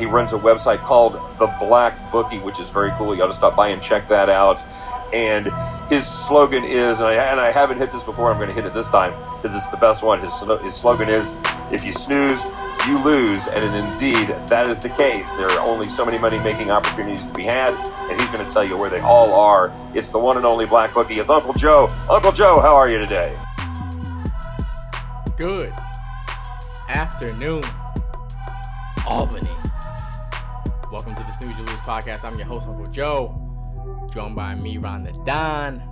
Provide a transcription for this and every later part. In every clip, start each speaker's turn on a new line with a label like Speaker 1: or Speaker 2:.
Speaker 1: He runs a website called The Black Bookie, which is very cool. You ought to stop by and check that out. And his slogan is, and I, and I haven't hit this before, I'm going to hit it this time because it's the best one. His, his slogan is, if you snooze, you lose. And indeed, that is the case. There are only so many money making opportunities to be had, and he's going to tell you where they all are. It's the one and only Black Bookie. It's Uncle Joe. Uncle Joe, how are you today?
Speaker 2: Good afternoon, Albany. Welcome to the Snooze You Lose podcast. I'm your host, Uncle Joe, joined by me, Ron the Don.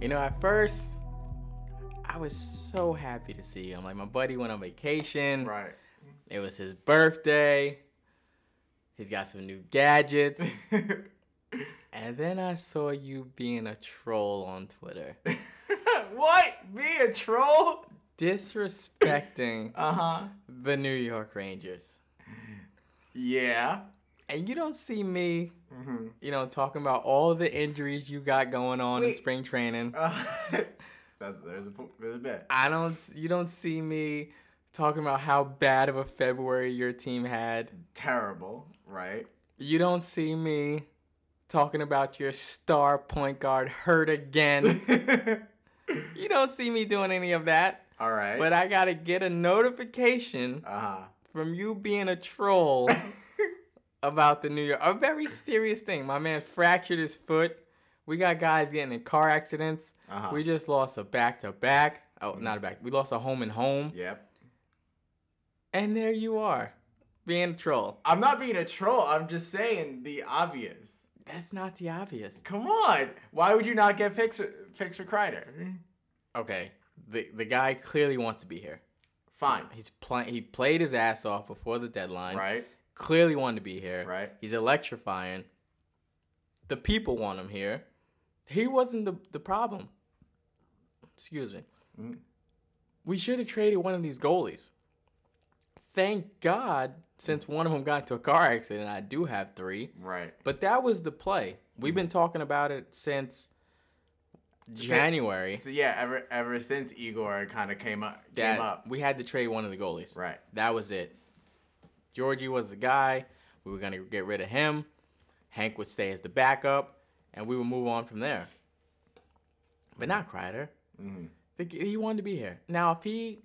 Speaker 2: You know, at first, I was so happy to see him. Like, my buddy went on vacation.
Speaker 3: Right.
Speaker 2: It was his birthday. He's got some new gadgets. and then I saw you being a troll on Twitter,
Speaker 3: what? Me a troll?
Speaker 2: disrespecting
Speaker 3: Uh huh.
Speaker 2: the New York Rangers.
Speaker 3: Yeah.
Speaker 2: And you don't see me,
Speaker 3: Mm-hmm.
Speaker 2: you know, talking about all the injuries you got going on in spring training.
Speaker 3: Uh, that's there's a there's a bit.
Speaker 2: I don't you don't see me talking about how bad of a February your team had.
Speaker 3: Terrible. Right.
Speaker 2: You don't see me talking about your star point guard hurt again. you don't see me doing any of that.
Speaker 3: All right.
Speaker 2: But I got to get a notification
Speaker 3: uh huh.
Speaker 2: From you being a troll about the New York. A very serious thing. My man fractured his foot. We got guys getting in car accidents.
Speaker 3: Uh-huh.
Speaker 2: We just lost a back to back. Oh, not a back. We lost a home and home.
Speaker 3: Yep.
Speaker 2: And there you are, being a troll.
Speaker 3: I'm not being a troll. I'm just saying the obvious.
Speaker 2: That's not the obvious.
Speaker 3: Come on. Why would you not get fixed fixed for Kreider?
Speaker 2: Okay, the the guy clearly wants to be here.
Speaker 3: Fine.
Speaker 2: He's playing. He played his ass off before the deadline.
Speaker 3: Right.
Speaker 2: Clearly wanted to be here.
Speaker 3: Right.
Speaker 2: He's electrifying. The people want him here. He wasn't the, the problem. Excuse me.
Speaker 3: Mm.
Speaker 2: We should have traded one of these goalies. Thank God, since one of them got into a car accident, I do have three.
Speaker 3: Right.
Speaker 2: But that was the play. We've been talking about it since January.
Speaker 3: So yeah, ever ever since Igor kind of came up came
Speaker 2: that
Speaker 3: up.
Speaker 2: we had to trade one of the goalies.
Speaker 3: Right.
Speaker 2: That was it. Georgie was the guy. We were gonna get rid of him. Hank would stay as the backup, and we would move on from there. But not Kreider.
Speaker 3: Mm-hmm.
Speaker 2: The- He wanted to be here. Now, if he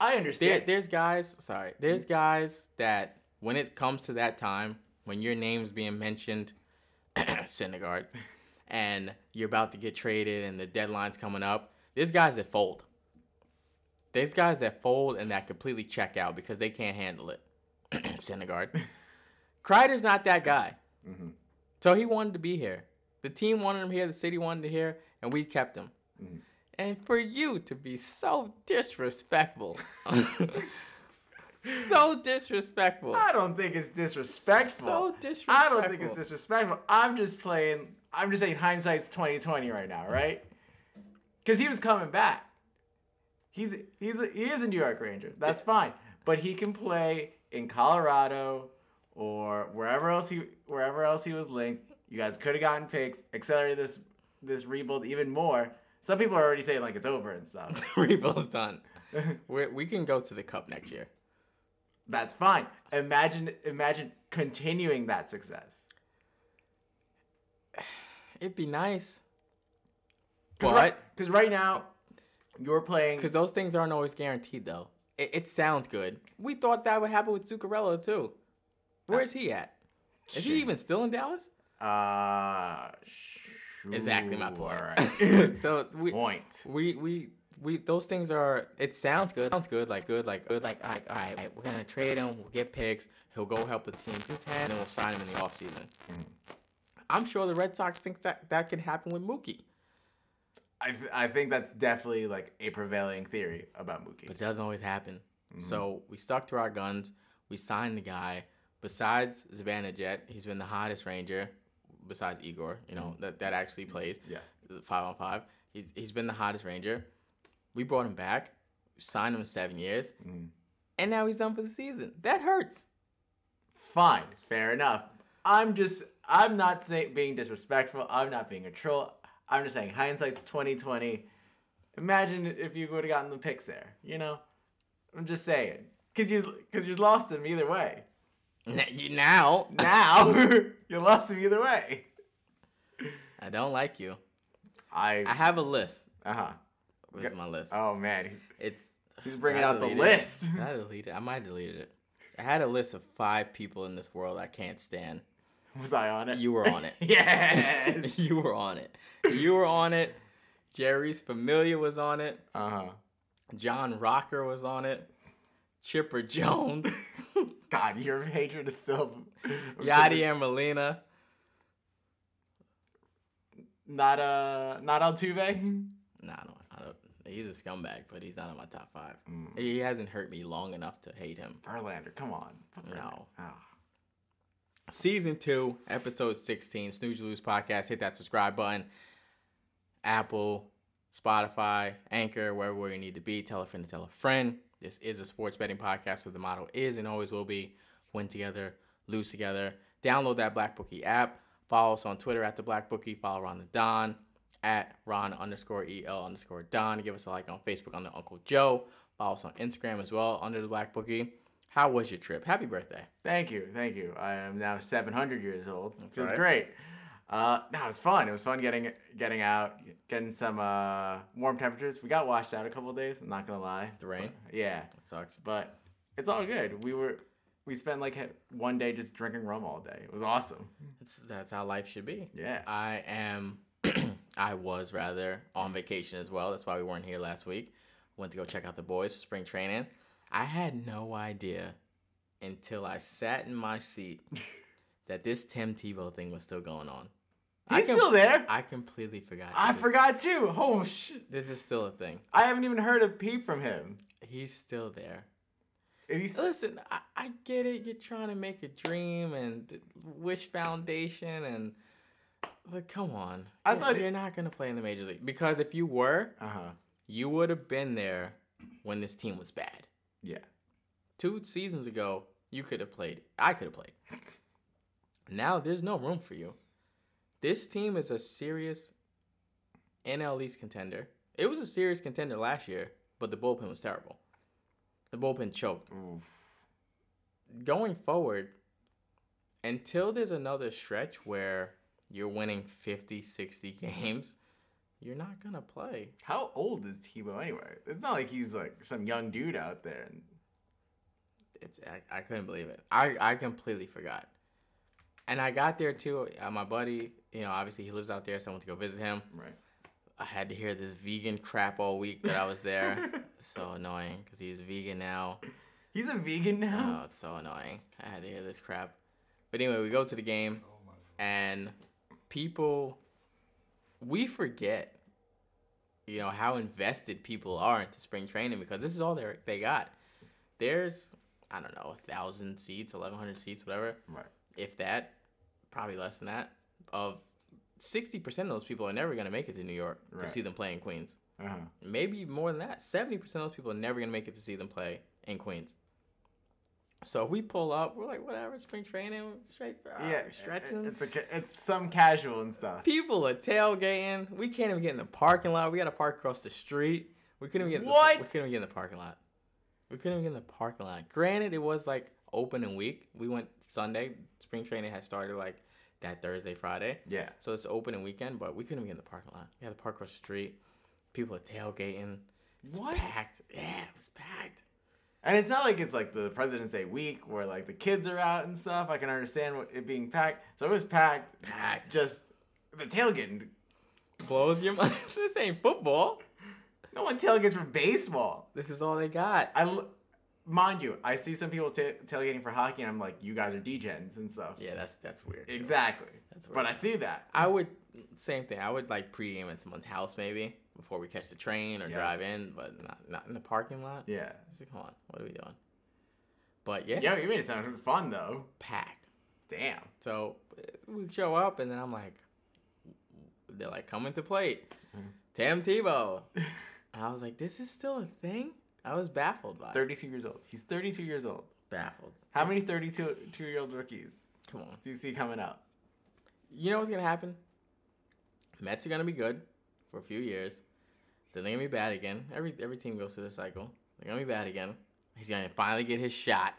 Speaker 3: I
Speaker 2: there,
Speaker 3: understand.
Speaker 2: there's guys. Sorry, there's guys that when it comes to that time when your name's being mentioned, Syndergaard, and you're about to get traded and the deadline's coming up. There's guys that fold. There's guys that fold and that completely check out because they can't handle it. Syndergaard. Kreider's not that guy.
Speaker 3: Mm-hmm.
Speaker 2: So he wanted to be here. The team wanted him here. The city wanted to here, and we kept him.
Speaker 3: Mm-hmm.
Speaker 2: And for you to be so disrespectful, so disrespectful,
Speaker 3: I don't think it's disrespectful.
Speaker 2: so disrespectful.
Speaker 3: I don't think it's disrespectful. I'm just playing. I'm just saying hindsight's 2020 right now, right? Because he was coming back. He's he's a, he is a New York Ranger. That's fine, but he can play in Colorado or wherever else he wherever else he was linked. You guys could have gotten picks, accelerated this this rebuild even more. Some people are already saying like it's over and stuff.
Speaker 2: Rebuild's done. we we can go to the cup next year.
Speaker 3: That's fine. Imagine imagine continuing that success.
Speaker 2: It'd be nice,
Speaker 3: Because
Speaker 2: but
Speaker 3: right, 'cause right now you're playing.
Speaker 2: because those things aren't always guaranteed, though. It, it sounds good. We thought that would happen with Zuccarello too. Where's he at? Is he even still in Dallas?
Speaker 3: Uh,
Speaker 2: Exactly my point.
Speaker 3: sure.
Speaker 2: so we
Speaker 3: point.
Speaker 2: we we we those things are. It sounds good. Sounds good. Like good. Like good. Like all right, all right, all right, we're gonna trade him. We'll get picks. He'll go help the team do ten, and then we'll sign him in the off offseason. I'm sure the Red Sox think that that can happen with Mookie,
Speaker 3: I, th- I think that's definitely like a prevailing theory about Mookie.
Speaker 2: but it doesn't always happen. Mm-hmm. So we stuck to our guns. We signed the guy. Besides Zibanejad, he's been the hottest Ranger. Besides Igor, you know mm-hmm. that that actually mm-hmm. plays.
Speaker 3: Yeah.
Speaker 2: five on five. He's, he's been the hottest Ranger. We brought him back, signed him seven years, and now he's done for the season. That hurts.
Speaker 3: Fine, fair enough. I'm just I'm not saying being disrespectful. I'm not being a troll. I'm just saying hindsight's 2020. Imagine if you would have gotten the picks there. You know, I'm just saying because you because you lost him either way.
Speaker 2: Now,
Speaker 3: Now you lost him either way.
Speaker 2: I don't like you.
Speaker 3: I
Speaker 2: I have a list.
Speaker 3: uh huh.
Speaker 2: Where's my list?
Speaker 3: Oh man,
Speaker 2: It's
Speaker 3: he's bringing out the
Speaker 2: it.
Speaker 3: list.
Speaker 2: I deleted. it. I might have deleted it. I had a list of five people in this world I can't stand.
Speaker 3: Was I on it?
Speaker 2: You were on it.
Speaker 3: yes.
Speaker 2: you were on it. You were on it. Jeurys Familia was on it.
Speaker 3: Uh huh.
Speaker 2: John Rocker was on it. Chipper Jones.
Speaker 3: God, your hatred is still.
Speaker 2: Yadier Molina.
Speaker 3: Not uh, not Altuve.
Speaker 2: Nah, I don't, I don't. He's a scumbag, but he's not in my top five.
Speaker 3: Mm.
Speaker 2: He hasn't hurt me long enough to hate him.
Speaker 3: Verlander, come on. Verlander-
Speaker 2: No.
Speaker 3: Oh.
Speaker 2: Season two, episode 16, Snooze Lose podcast. Hit that subscribe button. Apple, Spotify, Anchor, wherever you need to be. Tell a friend to tell a friend. This is a sports betting podcast where the motto is and always will be win together, lose together. Download that Black Bookie app. Follow us on Twitter at the Black Bookie. Follow Ron the Don at Ron underscore EL underscore Don. Give us a like on Facebook under Uncle Joe. Follow us on Instagram as well under the Black Bookie. How was your trip? Happy birthday.
Speaker 3: Thank you, thank you. I am now 700 years old. it was
Speaker 2: right.
Speaker 3: great. Uh, no, it was fun. It was fun getting getting out, getting some uh, warm temperatures. We got washed out a couple of days. I'm not gonna lie.
Speaker 2: The rain?
Speaker 3: Yeah,
Speaker 2: That sucks.
Speaker 3: but it's all good. We were we spent like one day just drinking rum all day. It was awesome.
Speaker 2: It's, that's how life should be.
Speaker 3: Yeah.
Speaker 2: I am, I was rather on vacation as well. That's why we weren't here last week. Went to go check out the boys for spring training. I had no idea until I sat in my seat that this Tim Tebow thing was still going on.
Speaker 3: He's
Speaker 2: com-
Speaker 3: still there.
Speaker 2: I completely forgot.
Speaker 3: I
Speaker 2: this-
Speaker 3: forgot too. Oh shit!
Speaker 2: This is still a thing.
Speaker 3: I haven't even heard a peep from him.
Speaker 2: He's still there.
Speaker 3: He's,
Speaker 2: Listen, I, I get it. You're trying to make a dream and Wish Foundation and, but come on.
Speaker 3: I
Speaker 2: You're-
Speaker 3: thought-
Speaker 2: you're not gonna play in the major league because if you were,
Speaker 3: uh huh.
Speaker 2: you would have been there when this team was bad.
Speaker 3: Yeah.
Speaker 2: Two seasons ago, you could have played. I could have played. Now there's no room for you. This team is a serious NL East contender. It was a serious contender last year, but the bullpen was terrible. The bullpen choked.
Speaker 3: Oof.
Speaker 2: Going forward, until there's another stretch where you're winning 50, 60 games, you're not going to play.
Speaker 3: How old is Tebow anyway? It's not like he's like some young dude out there. And
Speaker 2: it's I, I couldn't believe it. I, I completely forgot. And I got there too. Uh, my buddy, you know, obviously he lives out there, so I went to go visit him.
Speaker 3: right.
Speaker 2: I had to hear this vegan crap all week that I was there. so annoying because he's vegan now.
Speaker 3: He's a vegan now.
Speaker 2: Oh, it's so annoying. I had to hear this crap. But anyway, we go to the game, and people, we forget, you know, how invested people are into spring training because this is all they they got. There's, I don't know, a thousand seats, eleven hundred seats, whatever,
Speaker 3: right.
Speaker 2: if that, probably less than that. Of sixty percent of those people are never gonna make it to New York
Speaker 3: Right.
Speaker 2: to see them play in Queens.
Speaker 3: Uh huh.
Speaker 2: Maybe more than that. Seventy percent of those people are never gonna make it to see them play in Queens. So we pull up, we're like, whatever, spring training, straight, uh,
Speaker 3: Yeah.
Speaker 2: stretching.
Speaker 3: It's a it's some casual and stuff.
Speaker 2: People are tailgating. We can't even get in the parking lot. We got to park across the street. We couldn't even get. in the-
Speaker 3: What?
Speaker 2: we couldn't even get in the parking lot. We couldn't even get in the parking lot. Granted, it was like open opening week. We went Sunday. Spring training had started like that Thursday, Friday.
Speaker 3: Yeah.
Speaker 2: So it's open opening weekend, but we couldn't even get in the parking lot. We had to park across the street. People are tailgating. It's
Speaker 3: What?
Speaker 2: packed. Yeah, it was packed.
Speaker 3: And it's not like it's like the President's Day week where like the kids are out and stuff. I can understand what, it being packed. So it was packed.
Speaker 2: Packed.
Speaker 3: Just the tailgating.
Speaker 2: Close your mind. this ain't football.
Speaker 3: No one tailgates for baseball.
Speaker 2: This is all they got.
Speaker 3: I l- mind you, I see some people ta tailgating for hockey, and I'm like, you guys are degens and stuff.
Speaker 2: Yeah, that's that's weird. too.
Speaker 3: Exactly.
Speaker 2: That's weird. But.
Speaker 3: I see that.
Speaker 2: I would same thing. I would like pregame at someone's house maybe before we catch the train or
Speaker 3: Yes.
Speaker 2: drive in, but not not in the parking lot.
Speaker 3: Yeah.
Speaker 2: Like, come on, what are we doing? But yeah,
Speaker 3: Yeah, you made it sound fun though.
Speaker 2: packed.
Speaker 3: Damn.
Speaker 2: So uh, we show up and then I'm like, they're like coming to plate,
Speaker 3: Mm-hmm.
Speaker 2: Tim Tebow. I was like, this is still a thing. I was baffled by it.
Speaker 3: 32 years old. He's 32 years old.
Speaker 2: Baffled.
Speaker 3: How many 32 two year old rookies
Speaker 2: Come on.
Speaker 3: do you see coming up?
Speaker 2: You know what's gonna happen? Mets are gonna be good for a few years. Then they're gonna be bad again. Every every team goes through this cycle. They're gonna be bad again. He's gonna finally get his shot.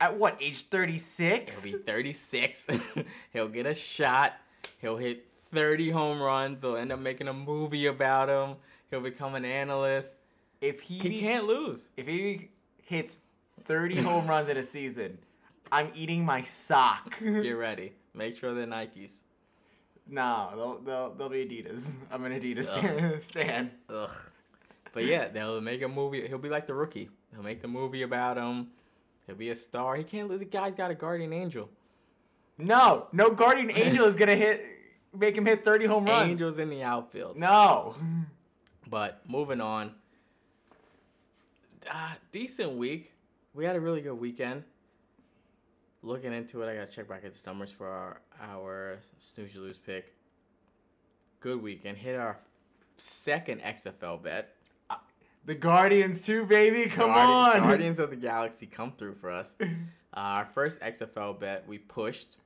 Speaker 3: At what age? Thirty six.
Speaker 2: He'll be 36. He'll get a shot. He'll hit 30 home runs. They'll end up making a movie about him. He'll become an analyst.
Speaker 3: If he
Speaker 2: He can't lose.
Speaker 3: if he hits thirty home runs in a season, I'm eating my sock.
Speaker 2: Get ready. Make sure they're Nikes.
Speaker 3: No, they'll they'll they'll be Adidas. I'm an Adidas stan.
Speaker 2: Ugh. But yeah, they'll make a movie. He'll be like the rookie. They'll make the movie about him. He'll be a star. He can't. The guy's got a guardian angel.
Speaker 3: No, no guardian angel is gonna hit make him hit thirty home runs.
Speaker 2: Angels in the outfield.
Speaker 3: No.
Speaker 2: But moving on. Uh, decent week. We had a really good weekend. Looking into it, I gotta check back at the numbers for our, our snooze you lose pick. Good weekend. Hit our second XFL bet.
Speaker 3: The Guardians too, baby. Come
Speaker 2: Guardi-
Speaker 3: on.
Speaker 2: Guardians of the Galaxy come through for us. Uh, our first XFL bet we pushed.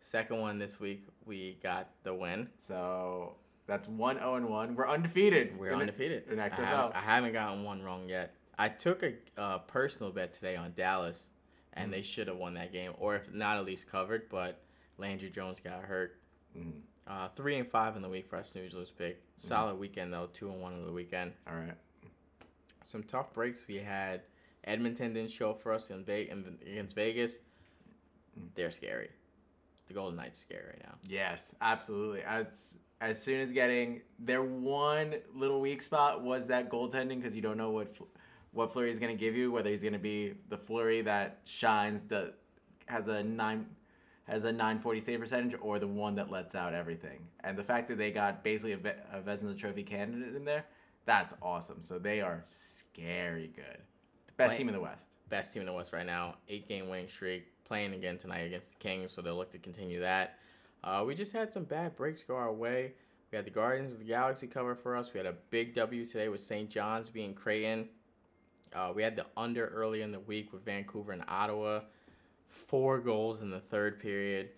Speaker 2: Second one this week we got the win.
Speaker 3: So that's one zero and one. We're undefeated.
Speaker 2: We're
Speaker 3: in-
Speaker 2: undefeated.
Speaker 3: in
Speaker 2: I
Speaker 3: XFL.
Speaker 2: haven't, I haven't gotten one wrong yet. I took a uh, personal bet today on Dallas, and they should have won that game, or if not, at least covered. But Landry Jones got hurt.
Speaker 3: Mhm.
Speaker 2: Uh, three and five in the week for our snooze lose pick. Solid weekend though. Two and one on the weekend.
Speaker 3: All right.
Speaker 2: Some tough breaks we had. Edmonton didn't show for us in Ve- in, against Vegas. They're scary. The Golden Knights scary right now.
Speaker 3: Yes, absolutely. As as soon as getting their one little weak spot was that goaltending because you don't know what what Fleury is going to give you. Whether he's going to be the Fleury that shines, that has a nine has a 940 save percentage, or the one that lets out everything. And the fact that they got basically a, Ve- a Vezina Trophy candidate in there, that's awesome. So they are scary good. Best
Speaker 2: Play-
Speaker 3: team in the West.
Speaker 2: best team in the West right now. Eight game winning streak. Playing again tonight against the Kings, so they'll look to continue that. Uh, we just had some bad breaks go our way. We had the Guardians of the Galaxy cover for us. We had a big W today with St. John's being Creighton. Uh, we had the under early in the week with Vancouver and Ottawa. Four goals in the third period.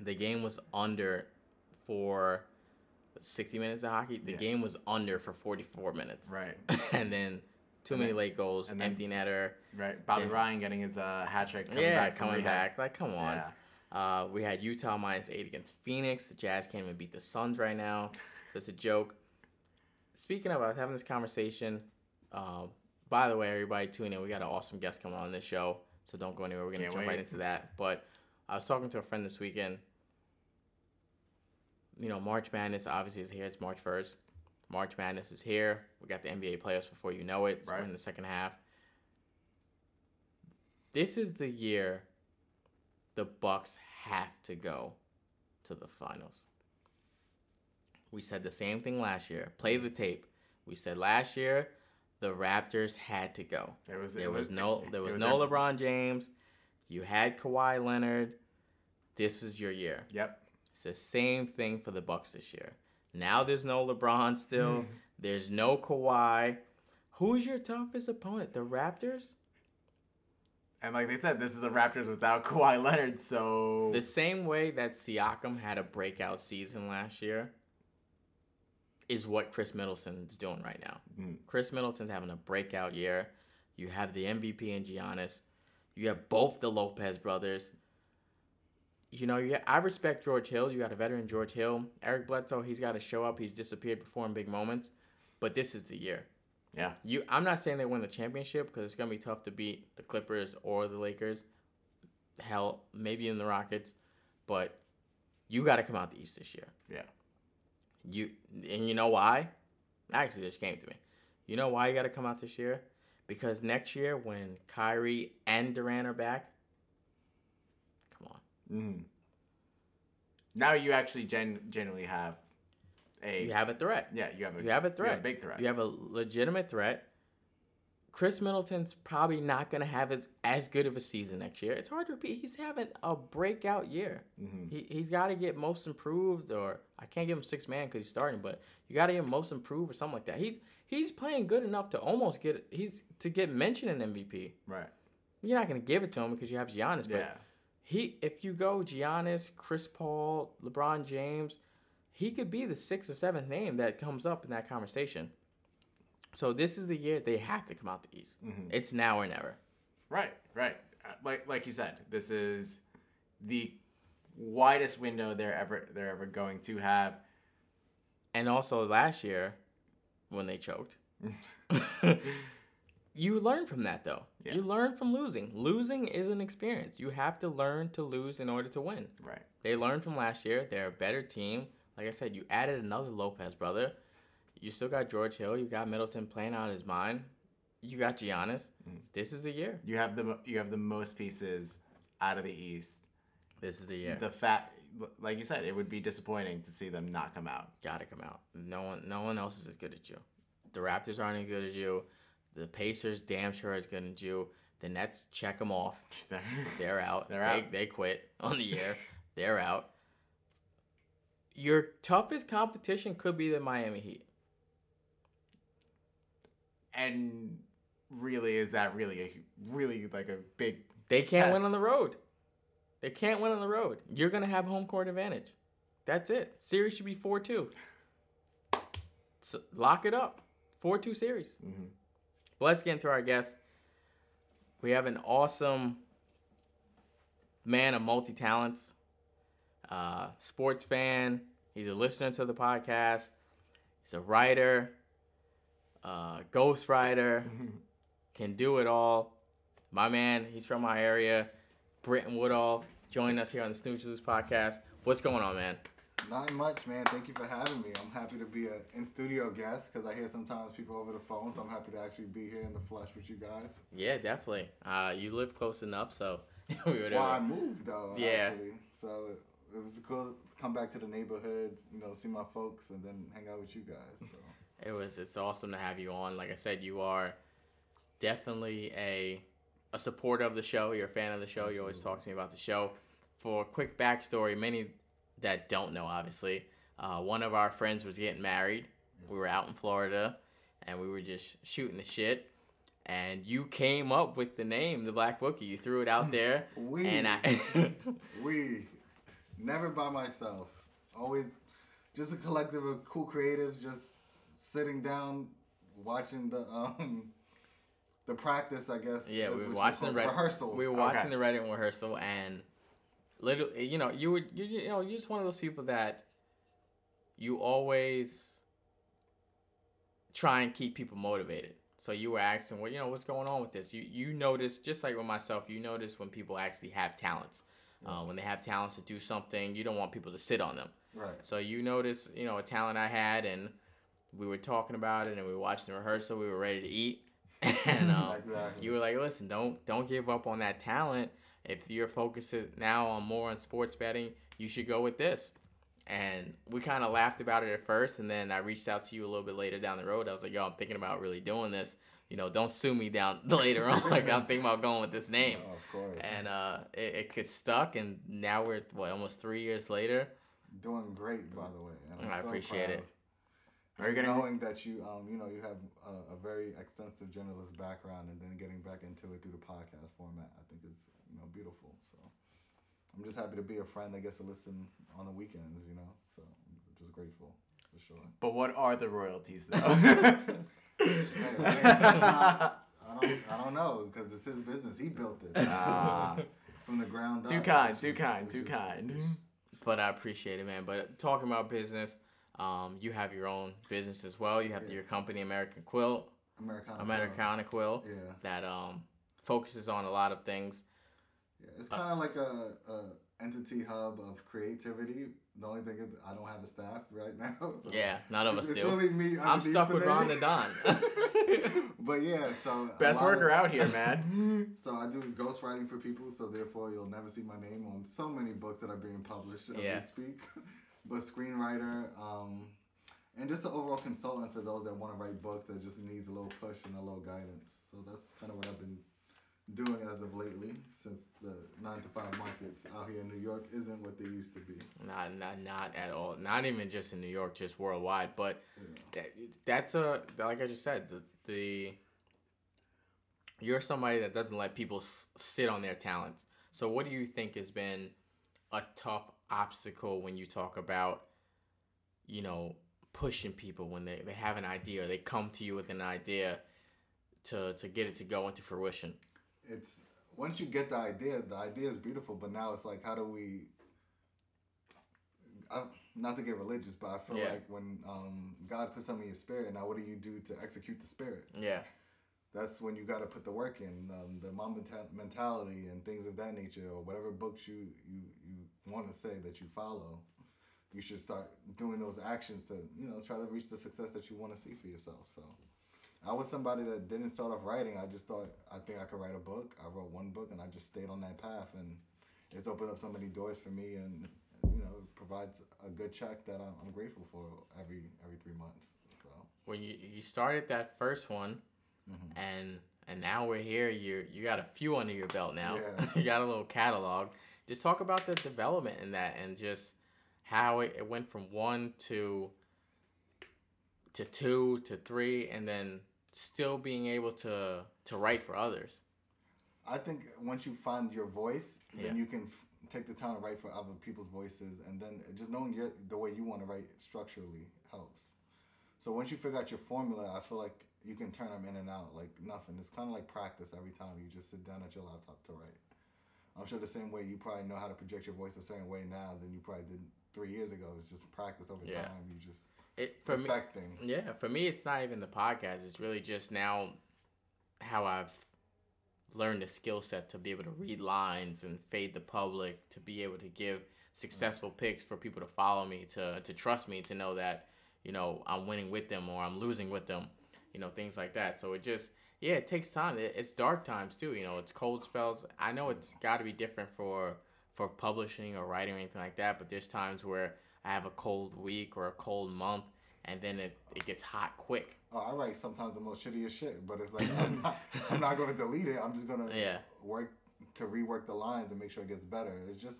Speaker 2: The game was under for 60 minutes of hockey. The
Speaker 3: Yeah.
Speaker 2: game was under for 44 minutes.
Speaker 3: Right.
Speaker 2: and then too
Speaker 3: And
Speaker 2: many
Speaker 3: then-
Speaker 2: late goals,
Speaker 3: and then-
Speaker 2: empty netter.
Speaker 3: Right. Bobby. Ryan getting his uh, hat trick. Coming
Speaker 2: yeah,
Speaker 3: back
Speaker 2: coming back. Like, come on.
Speaker 3: Yeah.
Speaker 2: Uh, we had Utah minus eight against Phoenix. The Jazz can't even beat the Suns right now, so it's a joke. Speaking of, I was having this conversation. Um, by the way, everybody tune in. We got an awesome guest coming on this show, so don't go anywhere. We're gonna
Speaker 3: Can't
Speaker 2: jump right into that. But I was talking to a friend this weekend. You know, March Madness obviously is here. It's March first. March Madness is here. We got the NBA playoffs before you know it. So We're in the second half. This is the year the Bucks have to go to the finals. We said the same thing last year. Play the tape. We said last year the Raptors had to go.
Speaker 3: It was.
Speaker 2: There
Speaker 3: it
Speaker 2: was no there was
Speaker 3: was
Speaker 2: no
Speaker 3: their-
Speaker 2: LeBron James. You had Kawhi Leonard. This was your year.
Speaker 3: Yep.
Speaker 2: It's the same thing for the Bucks this year. Now there's no LeBron still. Mm-hmm. There's no Kawhi. Who's your toughest opponent? The Raptors?
Speaker 3: And like they said, this is a Raptors without Kawhi Leonard, so
Speaker 2: The same way that Siakam had a breakout season last year is what Khris Middleton's doing right now.
Speaker 3: Mm.
Speaker 2: Khris Middleton's having a breakout year. You have the MVP in Giannis. You have both the Lopez brothers. You know, you I respect George Hill. You got a veteran George Hill. Eric Bledsoe, he's got to show up. He's disappeared before in big moments. But this is the year.
Speaker 3: yeah,
Speaker 2: You, I'm not saying they win the championship because it's gonna be tough to beat the Clippers or the Lakers. Hell, maybe in the Rockets, but you got to come out the East this year.
Speaker 3: yeah.
Speaker 2: You and you know why? Actually, this came to me. You know why you got to come out this year? Because next year, when Kyrie and Durant are back, come on,
Speaker 3: Mm. Now you actually gen- genuinely have a
Speaker 2: you have a threat.
Speaker 3: yeah you have a
Speaker 2: You have a threat.
Speaker 3: a big threat.
Speaker 2: You have a legitimate threat. Khris Middleton's probably not going to have as, as good of a season next year. It's hard to repeat. He's having a breakout year.
Speaker 3: Mhm.
Speaker 2: He, he's got to get most improved, or I can't give him six man because he's starting, but you got to get most improved or something like that. He's he's playing good enough to almost get he's to get mentioned in MVP.
Speaker 3: right.
Speaker 2: You're not going to give it to him because you have Giannis, but
Speaker 3: Yeah.
Speaker 2: he if you go Giannis, Chris Paul, LeBron James, he could be the sixth or seventh name that comes up in that conversation. So this is the year they have to come out the East.
Speaker 3: Mhm.
Speaker 2: It's now or never.
Speaker 3: Right. Right. like like you said, this is the widest window they're ever they're ever going to have.
Speaker 2: And also last year, when they choked, you learn from that though.
Speaker 3: Yeah.
Speaker 2: You learn from losing. Losing is an experience. You have to learn to lose in order to win.
Speaker 3: Right.
Speaker 2: They learned from last year. They're a better team. Like I said, you added another Lopez brother. You still got George Hill. You got Middleton playing out his mind. You got Giannis. Mm. This is the year.
Speaker 3: You have the you have the most pieces out of the East.
Speaker 2: This is the year.
Speaker 3: The fact, like you said, it would be disappointing to see them not come out.
Speaker 2: Gotta come out. No one, no one else is as good as you. The Raptors aren't as good as you. The Pacers damn sure as good as you. The Nets check them off. They're out.
Speaker 3: They're
Speaker 2: they,
Speaker 3: out.
Speaker 2: They quit on the year. They're out. Your toughest competition could be the Miami Heat.
Speaker 3: And really, is that really a really like a big?
Speaker 2: They can't
Speaker 3: Test.
Speaker 2: win on the road. They can't win on the road. You're gonna have home court advantage. That's it. Series should be four two. So lock it up. Four two series. But let's get into our guest. We have an awesome man of multi talents, uh, sports fan. He's a listener to the podcast. He's a writer, uh, ghost writer, can do it all. My man, he's from my area. Brinton Woodall joining us here on the Snooze Loose podcast. What's going on, man?
Speaker 4: Not much, man. Thank you for having me. I'm happy to be a in studio guest because I hear sometimes people over the phone, so I'm happy to actually be here in the flesh with you guys.
Speaker 2: Yeah, definitely. Uh, you live close enough, so we.
Speaker 4: Well, I moved though,
Speaker 2: Yeah.
Speaker 4: actually, so it was cool to come back to the neighborhood, you know, see my folks, and then hang out with you guys. So
Speaker 2: It was. It's awesome to have you on. Like I said, you are definitely a a supporter of the show. You're a fan of the show. You always talk to me about the show. For a quick backstory, many that don't know, obviously, uh, one of our friends was getting married. We were out in Florida, and we were just shooting the shit. And you came up with the name, the Black Bookie. You threw it out there,
Speaker 4: We.
Speaker 2: and I.
Speaker 4: we never by myself, always just a collective of cool creatives, just sitting down, watching the um the practice. I guess.
Speaker 2: Yeah, we were watching the
Speaker 4: call-
Speaker 2: Reddit
Speaker 4: rehearsal.
Speaker 2: We were watching the Reddit rehearsal, and literally, you know, you would, you, you know, you're just one of those people that you always try and keep people motivated. So you were asking, well, you know, what's going on with this? You you notice, just like with myself, you notice when people actually have talents. Uh, when they have talents to do something, you don't want people to sit on them.
Speaker 4: Right.
Speaker 2: So you notice, you know, a talent I had, and we were talking about it, and we watched the rehearsal. We were ready to eat, and um,
Speaker 4: Exactly.
Speaker 2: you were like, "Listen, don't don't give up on that talent. If you're focused now on more on sports betting, you should go with this." And we kind of laughed about it at first, and then I reached out to you a little bit later down the road. I was like, "Yo, I'm thinking about really doing this. You know, don't sue me down later on. like I'm thinking about going with this name."
Speaker 4: Of course.
Speaker 2: And uh, it, it gets stuck, and now we're what almost three years later.
Speaker 4: Doing great, by the way.
Speaker 2: I
Speaker 4: so
Speaker 2: appreciate it.
Speaker 4: Proud.
Speaker 3: Are you
Speaker 4: Just
Speaker 3: gonna-
Speaker 4: knowing that you, um, you know, you have a, a very extensive journalist background, and then getting back into it through the podcast format, I think is, you know, beautiful. So I'm just happy to be a friend that gets to listen on the weekends, you know. So I'm just grateful for sure.
Speaker 3: But what are the royalties though?
Speaker 4: Hey, hey, I don't, I don't know because it's his business. He built it
Speaker 3: Ah.
Speaker 4: from the ground up.
Speaker 3: too
Speaker 4: up,
Speaker 3: kind, too
Speaker 4: is-
Speaker 3: kind,
Speaker 4: which
Speaker 3: too
Speaker 4: is-
Speaker 3: kind.
Speaker 2: But I appreciate it, man. But talking about business, um, you have your own business as well. You have
Speaker 4: Yeah.
Speaker 2: your company, American Quilt,
Speaker 4: Americana.
Speaker 2: Americana Quilt,
Speaker 4: Yeah.
Speaker 2: that um, focuses on a lot of things.
Speaker 4: Yeah, it's kind of like a, a entity hub of creativity. The only thing is, I don't have a staff right now. so
Speaker 2: Yeah, none of us
Speaker 4: it's
Speaker 2: do.
Speaker 4: only me
Speaker 2: I'm stuck with Ron the Don.
Speaker 4: but yeah, so
Speaker 3: Best worker
Speaker 4: of-
Speaker 3: out here, man.
Speaker 4: So I do ghostwriting for people, so therefore you'll never see my name on so many books that are being published as
Speaker 2: Yeah.
Speaker 4: we speak. But screenwriter, um, and just an overall consultant for those that want to write books that just needs a little push and a little guidance. So that's kind of what I've been doing as of lately, since the nine to five markets out here in New York isn't what they used to be.
Speaker 2: not, not, not at all. Not even just in New York, just worldwide. But that, that's a like I just said, the, the you're somebody that doesn't let people s- sit on their talents. So what do you think has been a tough obstacle when you talk about, you know, pushing people when they, they have an idea or they come to you with an idea to to get it to go into fruition?
Speaker 4: It's once you get the idea, the idea is beautiful, but now it's like, how do we? I, not to get religious, but I feel
Speaker 2: Yeah.
Speaker 4: like when um, God puts something in your spirit, now what do you do to execute the spirit?
Speaker 2: Yeah.
Speaker 4: That's when you got to put the work in, um, the Mamba mentality and things of that nature, or whatever books you you you want to say that you follow. You should start doing those actions to you know try to reach the success that you want to see for yourself. So. I was somebody that didn't start off writing. I just thought I think I could write a book. I wrote one book and I just stayed on that path and it's opened up so many doors for me and you know provides a good check that I'm, I'm grateful for every every three months. So
Speaker 2: When you you started that first one,
Speaker 4: Mm-hmm.
Speaker 2: and and now we're here. You you got a few under your belt now.
Speaker 4: Yeah.
Speaker 2: you got a little catalog. Just talk about the development in that and just how it, it went from one to to two to three, and then still being able to to write for others.
Speaker 4: I think once you find your voice,
Speaker 2: Yeah.
Speaker 4: then you can f- take the time to write for other people's voices, and then just knowing your, the way you want to write structurally helps. So once you figure out your formula, I feel like you can turn them in and out like nothing. It's kind of like practice every time you just sit down at your laptop to write. I'm sure the same way you probably know how to project your voice a certain way now than you probably did three years ago. It's just practice over
Speaker 2: Yeah.
Speaker 4: time. You just
Speaker 2: It for me.
Speaker 4: things.
Speaker 2: Yeah, for me, it's not even the podcast. It's really just now how I've learned the skill set to be able to read lines and fade the public, to be able to give successful picks for people to follow me, to to trust me, to know that you know I'm winning with them or I'm losing with them, you know things like that. So it just yeah, it takes time. It's dark times too. You know, it's cold spells. I know it's got to be different for for publishing or writing or anything like that, but there's times where I have a cold week or a cold month, and then it, it gets hot quick.
Speaker 4: Oh, I write sometimes the most shittiest shit, but it's like I'm not, I'm not going to delete it. I'm just going to
Speaker 2: Yeah.
Speaker 4: work to rework the lines and make sure it gets better. It's just,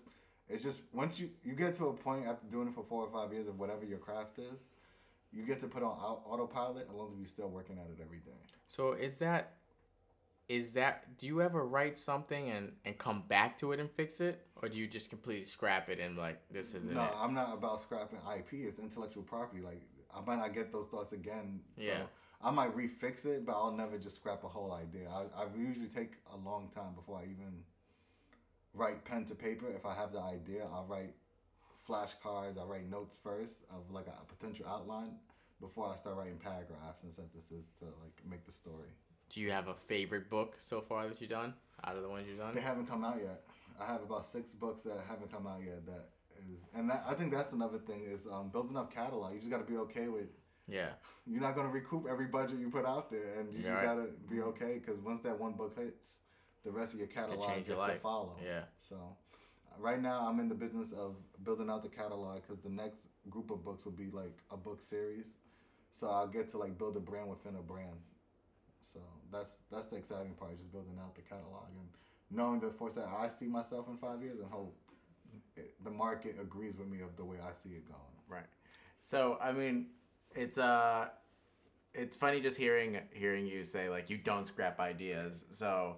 Speaker 4: it's just once you you get to a point after doing it for four or five years of whatever your craft is, you get to put on autopilot as long as you're still working at it every day.
Speaker 2: So is that is that do you ever write something and and come back to it and fix it, or do you just completely scrap it and like this isn't
Speaker 4: No,
Speaker 2: it?
Speaker 4: I'm not about scrapping IP. It's intellectual property. Like I might not get those thoughts again. So
Speaker 2: Yeah.
Speaker 4: I might refix it, but I'll never just scrap a whole idea. I, I usually take a long time before I even write pen to paper. If I have the idea, I'll write flashcards. I write notes first of like a potential outline before I start writing paragraphs and sentences to like make the story.
Speaker 2: Do you have a favorite book so far that you've done out of the ones you've done?
Speaker 4: They haven't come out yet. I have about six books that haven't come out yet. That is, and that, I think that's another thing is um, building up catalog. You just got to be okay with.
Speaker 2: Yeah,
Speaker 4: You're not gonna recoup every budget you put out there, and you
Speaker 2: Yeah,
Speaker 4: just
Speaker 2: right.
Speaker 4: gotta be okay because once that one book hits, the rest of your catalog
Speaker 2: your
Speaker 4: gets to follow.
Speaker 2: Yeah.
Speaker 4: So, right now I'm in the business of building out the catalog because the next group of books will be like a book series. So I'll get to like build a brand within a brand. So that's that's the exciting part, just building out the catalog and knowing the force that I see myself in five years and hope it, the market agrees with me of the way I see it going.
Speaker 3: Right. So I mean, it's uh, it's funny just hearing hearing you say like you don't scrap ideas. So.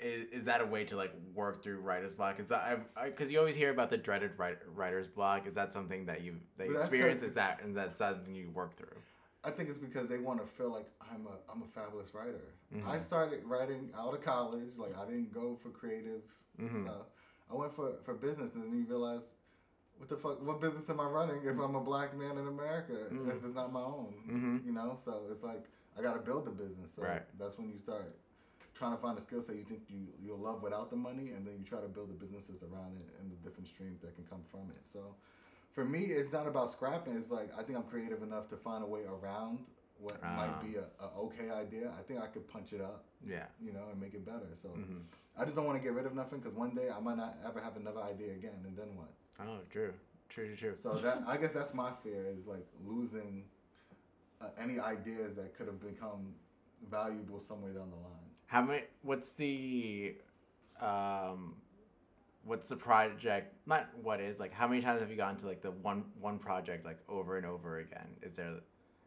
Speaker 3: Is, is that a way to like work through writer's block? Is that because you always hear about the dreaded write, writer's block? Is that something that you that you experience? Is that and that's something you work through?
Speaker 4: I think it's because they want to feel like I'm a I'm a fabulous writer.
Speaker 3: Mm-hmm.
Speaker 4: I started writing out of college. Like I didn't go for creative
Speaker 3: Mm-hmm.
Speaker 4: stuff. I went for for business, and then you realize, what the fuck? What business am I running if I'm a black man in America?
Speaker 3: Mm-hmm.
Speaker 4: If it's not my own, you know. So it's like I got to build the business. So
Speaker 3: Right.
Speaker 4: that's when you start trying to find a skill set you think you you'll love without the money, and then you try to build the businesses around it and the different streams that can come from it. So for me, it's not about scrapping. It's like I think I'm creative enough to find a way around what
Speaker 3: Ah.
Speaker 4: might be a, a okay idea. I think I could punch it up,
Speaker 3: Yeah.
Speaker 4: you know, and make it better. So
Speaker 3: Mm-hmm.
Speaker 4: I just don't want to get rid of nothing because one day I might not ever have another idea again, and then what?
Speaker 3: Oh, true. True. True. True.
Speaker 4: So that I guess that's my fear is like losing uh, any ideas that could have become valuable somewhere down the line.
Speaker 3: How many? What's the, um, what's the project? Not what is like. How many times have you gone to like the one one project like over and over again? Is there,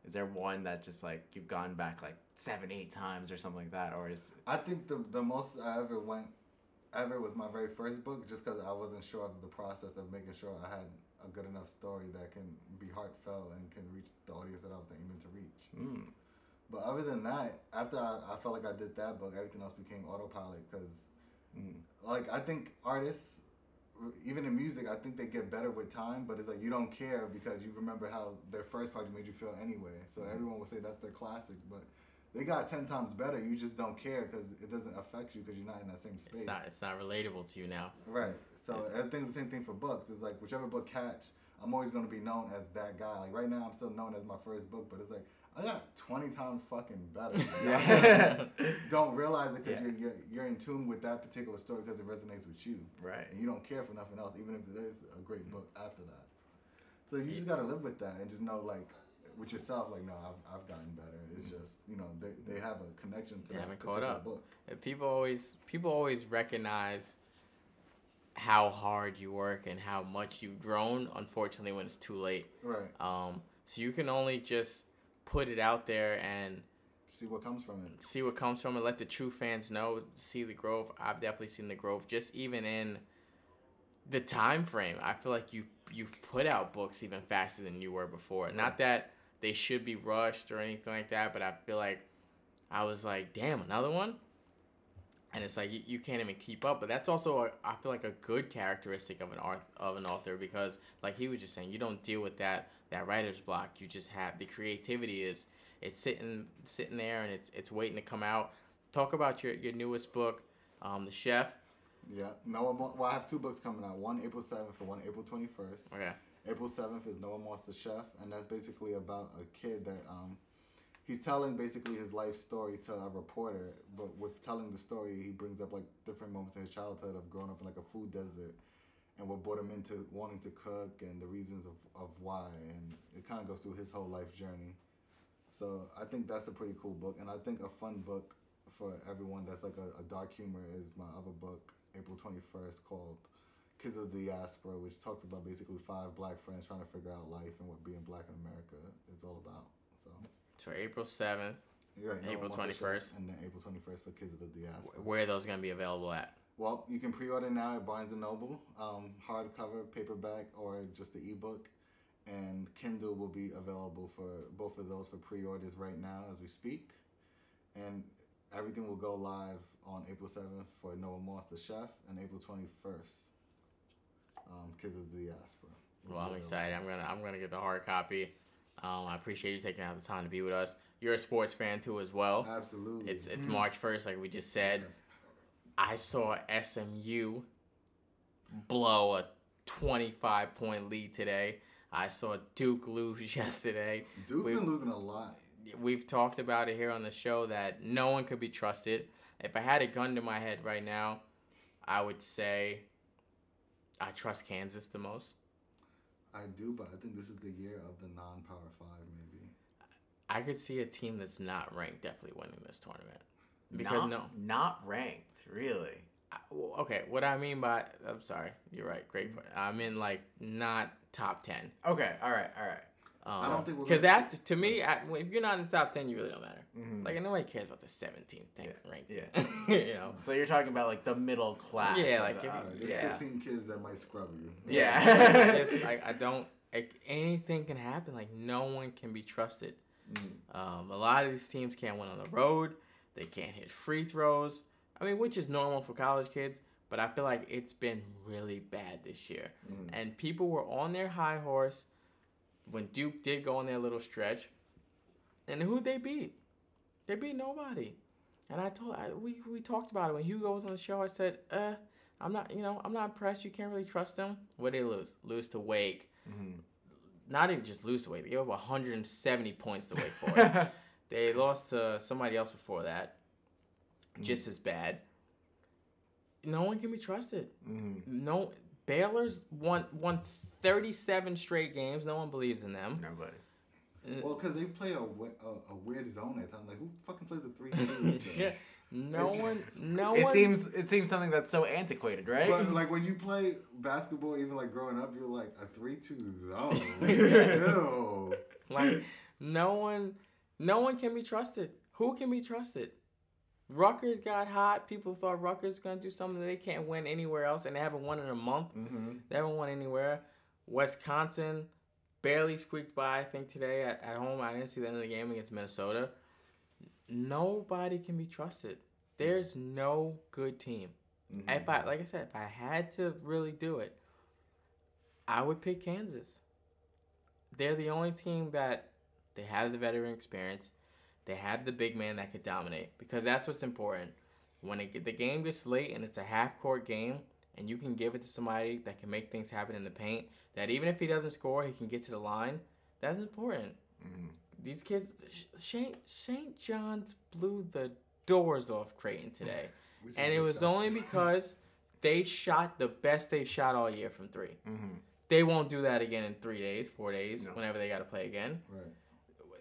Speaker 3: is there one that just like you've gone back like seven, eight times or something like that, or is
Speaker 4: I think the the most I ever went ever was my very first book, just because I wasn't sure of the process of making sure I had a good enough story that can be heartfelt and can reach the audience that I was aiming to reach.
Speaker 3: mm,
Speaker 4: But other than that, after I, I felt like I did that book, everything else became autopilot because mm. Like I think artists, even in music, I think they get better with time. But it's like you don't care because you remember how their first project made you feel anyway. So mm-hmm. everyone will say that's their classic, but. They got ten times better. You just don't care because it doesn't affect you because you're not in that same space.
Speaker 2: It's not it's not relatable to you now.
Speaker 4: Right. So I think it's the same thing for books. It's like whichever book catch, I'm always gonna be known as that guy. Like right now, I'm still known as my first book, but it's like I got 20 times fucking better.
Speaker 3: Yeah.
Speaker 4: don't realize it because
Speaker 3: Yeah.
Speaker 4: you're, you're you're in tune with that particular story because it resonates with you,
Speaker 3: right.
Speaker 4: and you don't care for nothing else, even if it is a great book after that. So you just gotta live with that and just know like. With yourself, like no, I've, I've gotten better. It's just you know they, they have a connection to
Speaker 2: They
Speaker 4: that
Speaker 2: haven't caught up.
Speaker 4: book.
Speaker 2: And People always people always recognize how hard you work and how much you've grown. Unfortunately, when it's too late.
Speaker 4: Right.
Speaker 2: Um, so you can only just put it out there and
Speaker 4: See what comes from it.
Speaker 2: see what comes from it. Let the true fans know, see the growth. I've definitely seen the growth, just even in the time frame. I feel like you you've put out books even faster than you were before. Not that they should be rushed or anything like that, but I feel like I was like, damn, another one. And it's like you, you can't even keep up, but that's also a, I feel like a good characteristic of an art of an author because like he was just saying, you don't deal with that that writer's block. You just have the creativity is it's sitting sitting there and it's it's waiting to come out. Talk about your, your newest book, um, The Chef.
Speaker 4: Yeah. Noah. Mo- well, I have two books coming out. One April seventh and one April twenty first.
Speaker 2: Okay.
Speaker 4: April seventh is Noah Moss the Chef, and that's basically about a kid that um, he's telling basically his life story to a reporter. But with telling the story, he brings up like different moments in his childhood of growing up in like a food desert, and what brought him into wanting to cook and the reasons of, of why, and it kind of goes through his whole life journey. So I think that's a pretty cool book, and I think a fun book for everyone that's like a, a dark humor is my other book, April twenty first, called Kids of the Diaspora, which talks about basically five black friends trying to figure out life and what being black in America is all about. So
Speaker 2: So April seventh.
Speaker 4: you're right,
Speaker 2: April
Speaker 4: Noah Moss the
Speaker 2: 21st.
Speaker 4: And then April twenty first for Kids of the Diaspora.
Speaker 2: Where are those gonna be available at?
Speaker 4: Well, you can pre-order now at Barnes and Noble, um, hardcover, paperback, or just the ebook. And Kindle will be available for both of those for pre-orders right now as we speak. And everything will go live on April seventh for Noah Moss, the chef, and April twenty-first, um, Kids of the Diaspora.
Speaker 2: Well, I'm excited. I'm gonna I'm gonna get the hard copy. Um, I appreciate you taking out the time to be with us. You're a sports fan too, as well.
Speaker 4: Absolutely.
Speaker 2: It's it's March first, like we just said. I saw SMU blow a 25 point lead today. I saw Duke lose yesterday.
Speaker 4: Duke's
Speaker 2: we-
Speaker 4: been losing a lot.
Speaker 2: We've talked about it here on the show that no one could be trusted. If I had a gun to my head right now, I would say I trust Kansas the most.
Speaker 4: I do, but I think this is the year of the non-power five, maybe.
Speaker 2: I could see a team that's not ranked definitely winning this tournament. Because
Speaker 3: not,
Speaker 2: no,
Speaker 3: not ranked, really.
Speaker 2: I- well, okay. What I mean by I'm sorry, you're right. Great. point. I mean like not top ten.
Speaker 3: Okay, all right, all right.
Speaker 4: I don't think
Speaker 2: because
Speaker 4: gonna-
Speaker 2: that to me, I, if you're not in the top ten, you really don't matter.
Speaker 3: Mhm.
Speaker 2: Like nobody cares about the 17th ranked.
Speaker 3: Yeah.
Speaker 2: team, you know.
Speaker 3: So you're talking about like the middle class.
Speaker 2: Yeah, like
Speaker 3: the-
Speaker 2: if
Speaker 3: uh,
Speaker 4: Uh, there's
Speaker 2: Yeah.
Speaker 4: 16 kids that might scrub you.
Speaker 3: Yeah.
Speaker 2: just like I don't. Like, anything can happen. Like no one can be trusted.
Speaker 3: Mhm.
Speaker 2: Um, a lot of these teams can't win on the road. They can't hit free throws. I mean, which is normal for college kids. But I feel like it's been really bad this year.
Speaker 3: Mhm.
Speaker 2: And people were on their high horse when Duke did go on their little stretch. And who they beat? They beat nobody. And I told I, we we talked about it when Hugo was on the show. I said, uh, I'm not you know I'm not impressed. You can't really trust them. What they lose? Lose to Wake.
Speaker 3: Mhm.
Speaker 2: Not even just lose to Wake. They gave up 170 points to Wake Forest. They lost to somebody else before that. Just as bad. No one can be trusted.
Speaker 3: Mhm.
Speaker 2: No Baylor's won won 37 straight games. No one believes in them.
Speaker 3: Nobody.
Speaker 4: Well, because they play a, a, a weird zone at times. Like, who fucking plays the three twos?
Speaker 2: yeah. No
Speaker 4: It's
Speaker 2: one
Speaker 4: just-
Speaker 2: no
Speaker 3: It
Speaker 2: one
Speaker 3: seems it seems something that's so antiquated, right?
Speaker 4: But like when you play basketball, even like growing up, you're like a three-two zone. Ew.
Speaker 2: like no one no one can be trusted. Who can be trusted? Rutgers got hot. People thought Rutgers was gonna do something they can't win anywhere else, and they haven't won in a month.
Speaker 3: mm-hmm.
Speaker 2: They haven't won anywhere. Wisconsin barely squeaked by, I think, today at, at home. I didn't see the end of the game against Minnesota. Nobody can be trusted. There's no good team. If I like I said, if I had to really do it, I would pick Kansas. They're the only team that they have the veteran experience. They have the big man that could dominate because that's what's important. When it, the game gets late and it's a half court game, and you can give it to somebody that can make things happen in the paint, that even if he doesn't score, he can get to the line. That's important. These kids, St. St. John's blew the doors off Creighton today, and it was
Speaker 4: disgusting.
Speaker 2: only because they shot the best they've shot all year from 3 They won't do that again in three days, four days,
Speaker 3: No.
Speaker 2: whenever they got to play again.
Speaker 4: Right.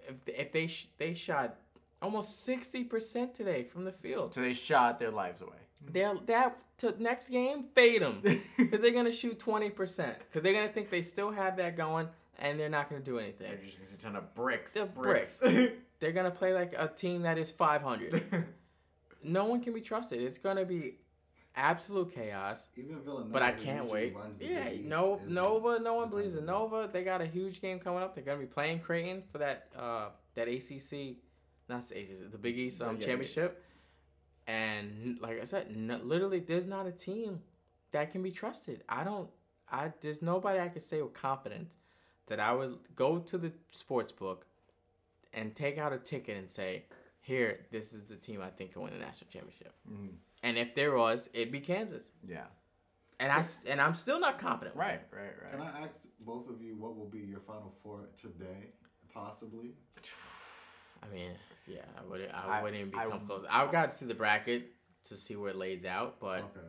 Speaker 2: If they, if they sh- they shot almost sixty percent today from the field,
Speaker 3: So they shot their lives away.
Speaker 2: they're that to next game fade them because they're gonna shoot twenty percent because they're gonna think they still have that going and they're not gonna do anything.
Speaker 3: They're just a ton of bricks.
Speaker 2: They're
Speaker 3: bricks.
Speaker 2: They're gonna play like a team that is five hundred. no one can be trusted. It's gonna be absolute chaos.
Speaker 4: Even Villanova.
Speaker 2: But I can't wait. Yeah, no, Nova. No one believes in Nova. They got a huge game coming up. They're gonna be playing Creighton for that uh that ACC, not the ACC, the Big East um
Speaker 3: Yeah, yeah.
Speaker 2: championship. And like I said, no, literally, there's not a team that can be trusted. I don't. I there's nobody I can say with confidence that I would go to the sports book and take out a ticket and say, "Here, this is the team I think can win the national championship." And if there was, it'd be Kansas.
Speaker 3: yeah.
Speaker 2: And I s- and I'm still not confident.
Speaker 3: Right,
Speaker 2: Right,
Speaker 3: right,
Speaker 4: Can. I ask both of you what will be your final four today, possibly?
Speaker 2: I mean, yeah, I wouldn't. I,
Speaker 3: I-
Speaker 2: wouldn't even
Speaker 3: I-
Speaker 2: become close. I've got to see the bracket to see where it lays out, but
Speaker 4: Okay.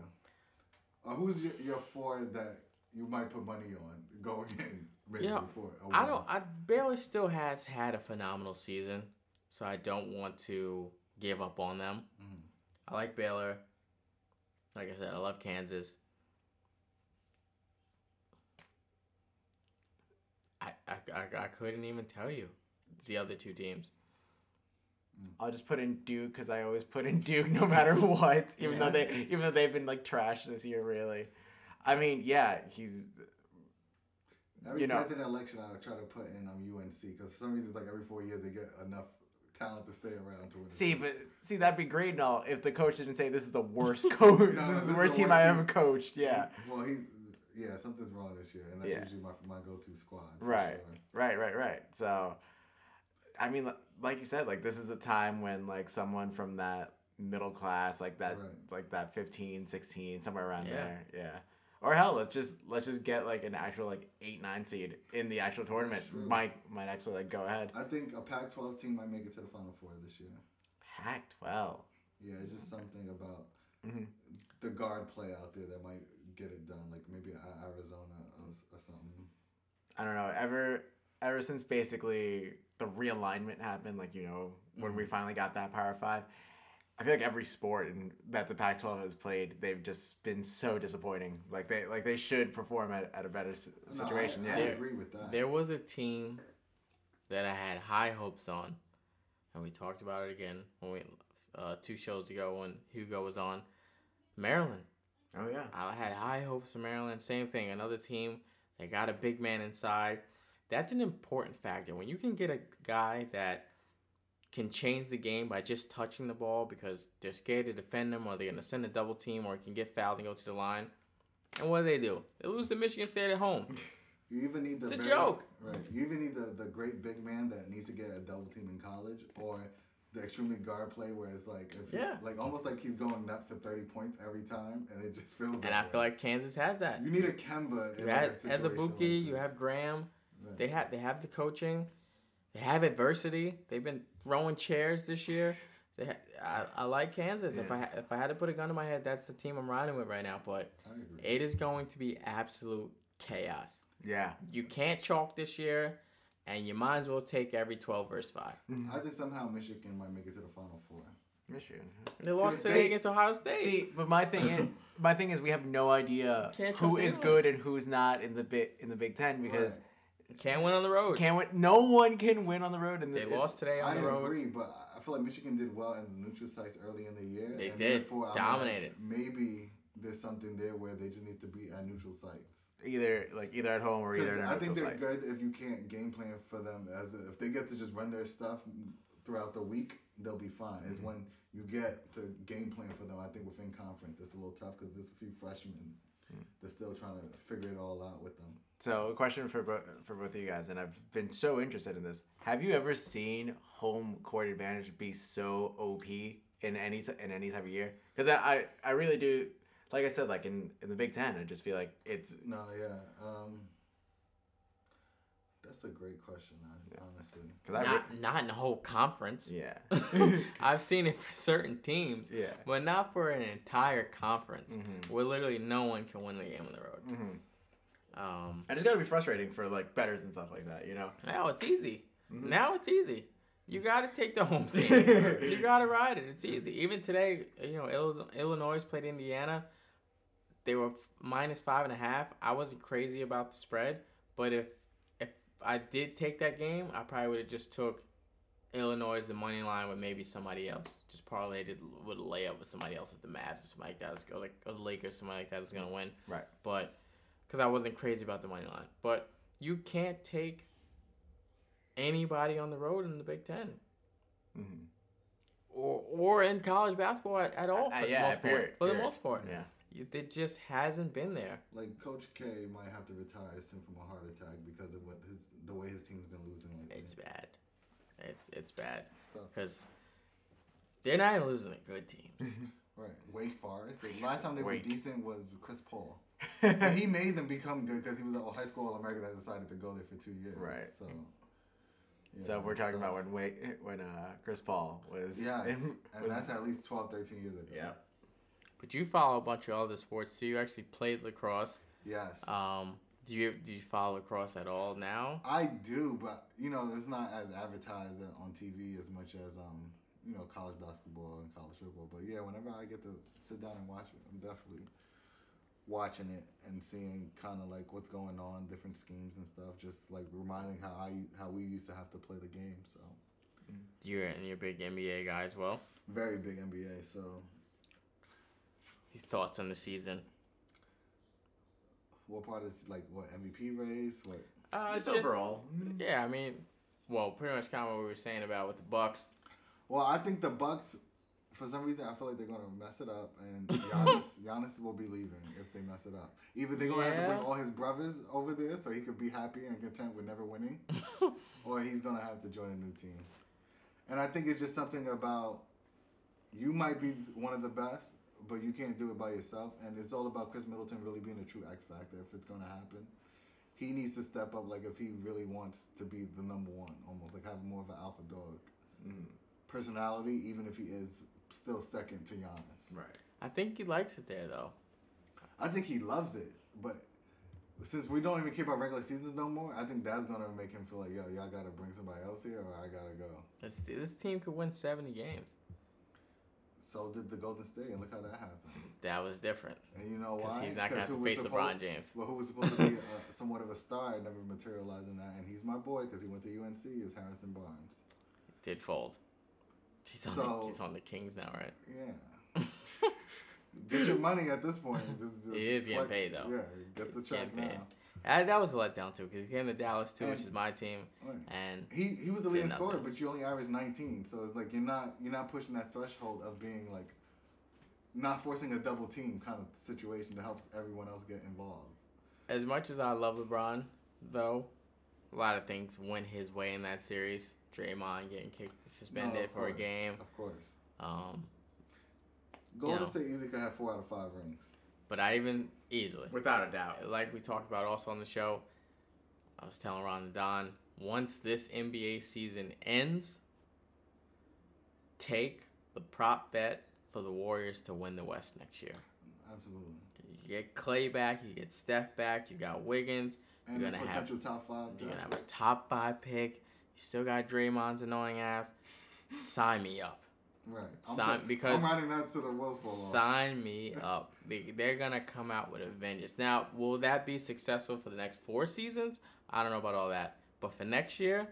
Speaker 4: Uh, who's your, your four that you might put money on going in? Maybe
Speaker 2: You know,
Speaker 4: before a
Speaker 2: I
Speaker 4: win?
Speaker 2: don't. I Baylor still has had a phenomenal season, so I don't want to give up on them.
Speaker 4: Mm-hmm.
Speaker 2: I like Baylor. Like I said, I love Kansas. I, I, I, I couldn't even tell you the other two teams.
Speaker 3: I'll just put in Duke because I always put in Duke no matter what, even though they even though they've been like trash this year. Really, I mean, yeah, he's
Speaker 4: Every
Speaker 3: you know-
Speaker 4: president election, I try to put in um, UNC because for some reason, like every four years, they get enough talent to stay around to win.
Speaker 3: see,
Speaker 4: season.
Speaker 3: but see that'd be great and all if the coach didn't say this is the worst coach, this
Speaker 4: no,
Speaker 3: is the worst
Speaker 4: the
Speaker 3: team
Speaker 4: worst
Speaker 3: I ever coached. Yeah,
Speaker 4: Well, he, yeah, something's wrong this year, and that's
Speaker 3: Yeah.
Speaker 4: usually my my go-to squad.
Speaker 3: right,
Speaker 4: sure.
Speaker 3: right, right, right. So, I mean, like you said, like this is a time when like someone from that middle class, like that,
Speaker 4: Right.
Speaker 3: like that 15, 16, somewhere around
Speaker 2: Yeah.
Speaker 3: there, yeah. Or hell, let's just let's just get like an actual like eight nine seed in the actual tournament.
Speaker 4: True.
Speaker 3: Might might actually like go ahead.
Speaker 4: I think a Pac-12 team might make it to the Final Four this year.
Speaker 3: Pac twelve.
Speaker 4: Yeah, it's just something about
Speaker 3: Mhm.
Speaker 4: the guard play out there that might get it done. Like maybe Arizona or, or something.
Speaker 3: I don't know. Ever ever since basically the realignment happened, like you know when we finally got that Power Five, I feel like every sport in, that the Pac-12 has played, they've just been so disappointing. Like they like they should perform at, at a better s-
Speaker 4: No, I-
Speaker 3: situation.
Speaker 4: I,
Speaker 3: yeah.
Speaker 4: agree with that.
Speaker 2: There was a team that I had high hopes on, and we talked about it again when we uh, two shows ago when Hugo was on. Maryland.
Speaker 3: Oh yeah.
Speaker 2: I had high hopes for Maryland. Same thing. Another team. They got a big man inside. That's an important factor. When you can get a guy that can change the game by just touching the ball because they're scared to defend them or they're going to send a double team or he can get fouled and go to the line. And what do they do? They lose to Michigan State at home.
Speaker 4: You even need the
Speaker 2: It's a
Speaker 4: very-
Speaker 2: joke.
Speaker 4: right? You even need the, the great big man that needs to get a double team in college, or the extremely guard play where it's like if you-
Speaker 2: Yeah.
Speaker 4: like almost like he's going nuts for thirty points every time, and it just feels.
Speaker 2: And I
Speaker 4: way.
Speaker 2: feel like Kansas has that.
Speaker 4: you need a Kemba.
Speaker 2: You had
Speaker 4: like a situation
Speaker 2: Ezebuki,
Speaker 4: like
Speaker 2: you have Graham.
Speaker 4: Right.
Speaker 2: They have they have the coaching. They have adversity. They've been throwing chairs this year. They I, I like Kansas. If I if I had to put a gun to my head, that's the team I'm riding with right now. But it is going to be absolute chaos.
Speaker 3: Yeah.
Speaker 2: You can't chalk this year, and you might as well take every twelve versus five.
Speaker 4: I mm-hmm. think somehow Michigan might make it to the Final Four.
Speaker 3: Michigan.
Speaker 2: They lost
Speaker 3: See-
Speaker 2: against Ohio State.
Speaker 3: See, but my thing is, my thing is, we have no idea
Speaker 2: Can't
Speaker 3: who
Speaker 2: trust
Speaker 3: is
Speaker 2: anyone.
Speaker 3: good and who's not in the big in the Big Ten because
Speaker 2: Can't win on the road.
Speaker 3: can't win. No one can win on the road. And
Speaker 2: They lost today on
Speaker 4: I
Speaker 2: the road.
Speaker 4: I agree, but I feel like Michigan did well in the neutral sites early in the year.
Speaker 2: They
Speaker 4: and
Speaker 2: did.
Speaker 4: therefore I'm like, maybe there's something there where they just need to be at neutral sites.
Speaker 3: either like either at home or either. in a
Speaker 4: I think they're
Speaker 3: site.
Speaker 4: good if you can't game plan for them as a, if they get to just run their stuff throughout the week. they'll be fine. It's mm-hmm. when you get to game plan for them. I think within conference, it's a little tough because there's a few freshmen. Mm. They're still trying to figure it all out with them.
Speaker 3: So, a question for bo- for both of you guys, and I've been so interested in this. Have you ever seen home court advantage be so OP in any t- in any type of year? Because I, I I really do. Like I said, like in, in the Big Ten, I just feel like it's
Speaker 4: No, yeah. Um, that's a great question, man, honestly.
Speaker 3: because I
Speaker 2: Not, not in the whole conference.
Speaker 3: yeah
Speaker 2: I've seen it for certain teams,
Speaker 3: yeah
Speaker 2: but not for an entire conference
Speaker 3: Mhm.
Speaker 2: where literally no one can win the game on the road.
Speaker 3: hmm
Speaker 2: Um,
Speaker 3: and it's gotta be frustrating for like betters and stuff like that, you know.
Speaker 2: now it's easy.
Speaker 3: Mhm.
Speaker 2: Now it's easy. You got to take the home team. you got to ride it. It's easy. Even today, you know, Illinois played Indiana. They were minus five and a half. I wasn't crazy about the spread, but if if I did take that game, I probably would have just took Illinois as the money line with maybe somebody else. Just parlayed it with a layup with somebody else at the Mavs or something like that. Was go like or the Lakers, somebody like that was gonna win.
Speaker 3: Right.
Speaker 2: But because I wasn't crazy about the money line, but you can't take anybody on the road in the Big Ten
Speaker 3: hmm
Speaker 2: or or in college basketball at, at all for
Speaker 3: Uh,
Speaker 2: the
Speaker 3: yeah,
Speaker 2: most
Speaker 3: period,
Speaker 2: part. For the most part,
Speaker 3: Yeah.
Speaker 2: You- it just hasn't been there.
Speaker 4: Like Coach K might have to retire soon from a heart attack because of what his the way his team's been losing lately.
Speaker 2: It's bad. It's it's bad because they're not even losing to good teams.
Speaker 4: Right. Wake Forest. The last time they
Speaker 3: Wake.
Speaker 4: were decent was Chris Paul. And he made them become good because he was a high school All American that decided to go there for two years.
Speaker 3: Right.
Speaker 4: So.
Speaker 3: so we're talking
Speaker 4: so-
Speaker 3: about when Wait, when uh, Chris Paul was
Speaker 4: Yes,
Speaker 3: in-
Speaker 4: and that's at least 12, 13 years ago.
Speaker 3: yeah.
Speaker 2: But you follow a bunch of other sports too. You actually played lacrosse.
Speaker 4: Yes.
Speaker 2: Um, do you do you follow lacrosse at all now?
Speaker 4: I do, but you know, it's not as advertised on TV as much as um, you know, college basketball and college football. But yeah, whenever I get to sit down and watch it, I'm definitely watching it and seeing kind of like what's going on, different schemes and stuff. Just like reminding how I how we used to have to play the game. So
Speaker 2: You're and you're a big NBA guy as well.
Speaker 4: very big NBA. So
Speaker 2: Your thoughts on the season?
Speaker 4: what part is like what MVP race? What
Speaker 2: Uh,
Speaker 3: Just overall.
Speaker 2: Yeah, I mean, well, pretty much kind of what we were saying about with the Bucks.
Speaker 4: Well, I think the Bucks, for some reason, I feel like they're gonna mess it up, and Giannis, Giannis will be leaving if they mess it up. Either they're gonna have to bring all his brothers over there so he could be happy and content with never winning, or he's gonna have to join a new team. And I think it's just something about you might be one of the best, but you can't do it by yourself. And it's all about Khris Middleton really being a true X factor if it's gonna happen. He needs to step up, like if he really wants to be the number one, almost like have more of an alpha dog
Speaker 3: Mhm.
Speaker 4: personality, even if he is still second to Giannis.
Speaker 3: Right.
Speaker 2: I think he likes it there though.
Speaker 4: I think he loves it, but since we don't even care about regular seasons no more, I think that's gonna make him feel like, yo, y'all gotta bring somebody else here, or I gotta go.
Speaker 2: This, this team could win seventy games.
Speaker 4: So did the Golden State, and look how that happened.
Speaker 2: That was different
Speaker 4: And you know why?
Speaker 2: because he's not gonna have to
Speaker 4: was
Speaker 2: face
Speaker 4: supposed-
Speaker 2: LeBron James.
Speaker 4: Well, who was supposed to be a, somewhat of a star never materialized in that, and he's my boy because he went to UNC. Is Harrison Barnes?
Speaker 2: Did fold. He's on,
Speaker 4: So-
Speaker 2: the, he's on the Kings now, right?
Speaker 4: Yeah. Get your money at this point. Just, just
Speaker 2: He is getting paid, though.
Speaker 4: Yeah, get the check now.
Speaker 2: Uh, that was a letdown too because he came to Dallas too, which is my team,
Speaker 4: Right.
Speaker 2: and
Speaker 4: He he was the leading scorer, but you only averaged 19. So it's like you're not you're not pushing that threshold of being like not forcing a double team kind of situation that helps everyone else get involved.
Speaker 2: as much as I love LeBron, though, a lot of things went his way in that series. Draymond getting kicked, suspended
Speaker 4: No, of
Speaker 2: for a game.
Speaker 4: Of course.
Speaker 2: Um,
Speaker 4: Golden
Speaker 2: know.
Speaker 4: State easily could have four out of five rings.
Speaker 2: but I even easily,
Speaker 3: Without a doubt.
Speaker 2: like we talked about also on the show, I was telling Ron and Don, once this NBA season ends, take the prop bet for the Warriors to win the West next year.
Speaker 4: Absolutely.
Speaker 2: You get Clay back, you get Steph back, you got Wiggins,
Speaker 4: And
Speaker 2: You're gonna have-
Speaker 4: potential top five.
Speaker 2: you're gonna have a top five pick. You still got Draymond's annoying ass. Sign me up.
Speaker 4: right. I'm
Speaker 2: sign- because-
Speaker 4: I'm writing that to the for
Speaker 2: Sign me up. They- They're gonna come out with a vengeance. Now, will that be successful for the next four seasons? I don't know about all that, but for next year,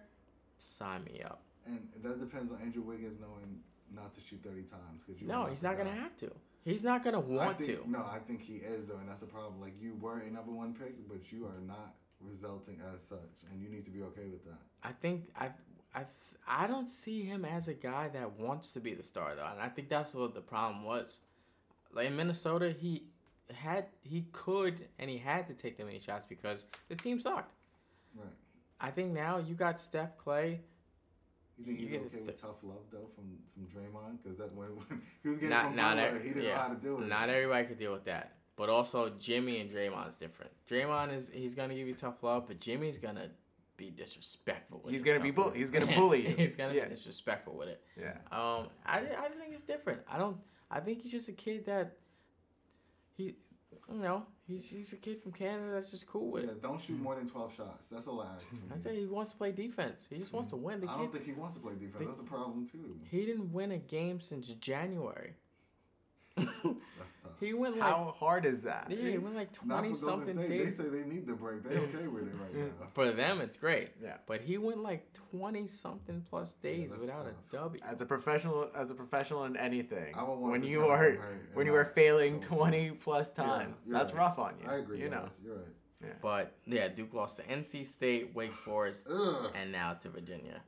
Speaker 2: sign me up.
Speaker 4: And that depends on Andrew Wiggins knowing not to shoot 30 times. Cause you
Speaker 2: No, he's not gonna have to. He's not gonna want
Speaker 4: think,
Speaker 2: to.
Speaker 4: No, I think he is though, and that's the problem. Like you were a number one pick, but you are not resulting as such, and you need to be okay with that.
Speaker 2: I think I I I don't see him as a guy that wants to be the star though, and I think that's what the problem was. Like in Minnesota, he had he could and he had to take the many shots because the team sucked.
Speaker 4: Right.
Speaker 2: I think now you got Steph Clay.
Speaker 4: You think
Speaker 2: You
Speaker 4: he's
Speaker 2: get
Speaker 4: okay with tough love though from from Draymond? Because that when, when he was getting
Speaker 2: Not
Speaker 4: from
Speaker 2: not
Speaker 4: Butler, he didn't
Speaker 2: yeah,
Speaker 4: know how to do it.
Speaker 2: not everybody could deal with that. But also Jimmy and Draymond's different. Draymond is he's gonna give you tough love, but Jimmy's gonna be disrespectful. With
Speaker 3: He's gonna be bull- he's gonna bully you.
Speaker 2: he's gonna
Speaker 3: Yeah.
Speaker 2: be disrespectful with it.
Speaker 3: Yeah.
Speaker 2: Um, I, I think it's different. I don't. I think he's just a kid that he, you know, he's he's a kid from Canada that's just cool with
Speaker 4: Yeah,
Speaker 2: it.
Speaker 4: don't shoot more than twelve shots. That's all I ask. from
Speaker 2: I
Speaker 4: him.
Speaker 2: say he wants to play defense. He just wants to win. The
Speaker 4: I
Speaker 2: kid,
Speaker 4: don't think he wants to play defense.
Speaker 2: They-
Speaker 4: That's a problem too.
Speaker 2: he didn't win a game since January.
Speaker 4: That's tough.
Speaker 2: he went like
Speaker 3: How hard is that?
Speaker 2: yeah, he went like twenty something
Speaker 4: State.
Speaker 2: days.
Speaker 4: They say they need the break. They okay with it right now.
Speaker 2: For them, it's great.
Speaker 3: Yeah.
Speaker 2: But he went like twenty something plus days
Speaker 4: that's
Speaker 2: without
Speaker 4: tough.
Speaker 2: a W.
Speaker 3: As a professional, as a professional in anything,
Speaker 4: I want
Speaker 3: when you are
Speaker 4: him, hey,
Speaker 3: when you are failing
Speaker 4: show him.
Speaker 3: twenty plus times,
Speaker 4: you're
Speaker 3: that's
Speaker 4: right.
Speaker 3: rough on you.
Speaker 4: I agree,
Speaker 3: You know.
Speaker 4: You're right.
Speaker 2: But yeah, Duke lost to NC State, Wake Forest, and now to Virginia.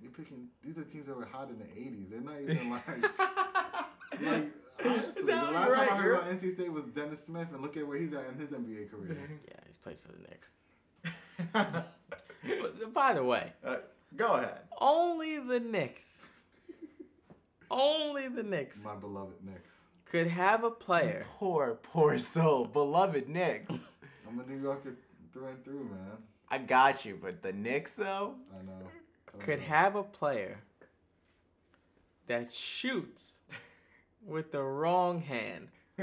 Speaker 4: You're picking. These are teams that were hot in the '80s. They're not even like. like honestly, the last
Speaker 3: you're
Speaker 4: time I heard
Speaker 3: you're-
Speaker 4: about NC State was Dennis Smith, and look at where he's at in his NBA career.
Speaker 2: Yeah, he's plays for the Knicks. By the way,
Speaker 3: Uh, go ahead.
Speaker 2: only the Knicks, only the Knicks
Speaker 4: My beloved Knicks.
Speaker 2: could have a player
Speaker 3: Poor, poor soul, beloved Knicks.
Speaker 4: I'm a New Yorker through and through, man.
Speaker 3: I got you, but the Knicks though.
Speaker 4: I know.
Speaker 2: could have a player that shoots with the wrong hand.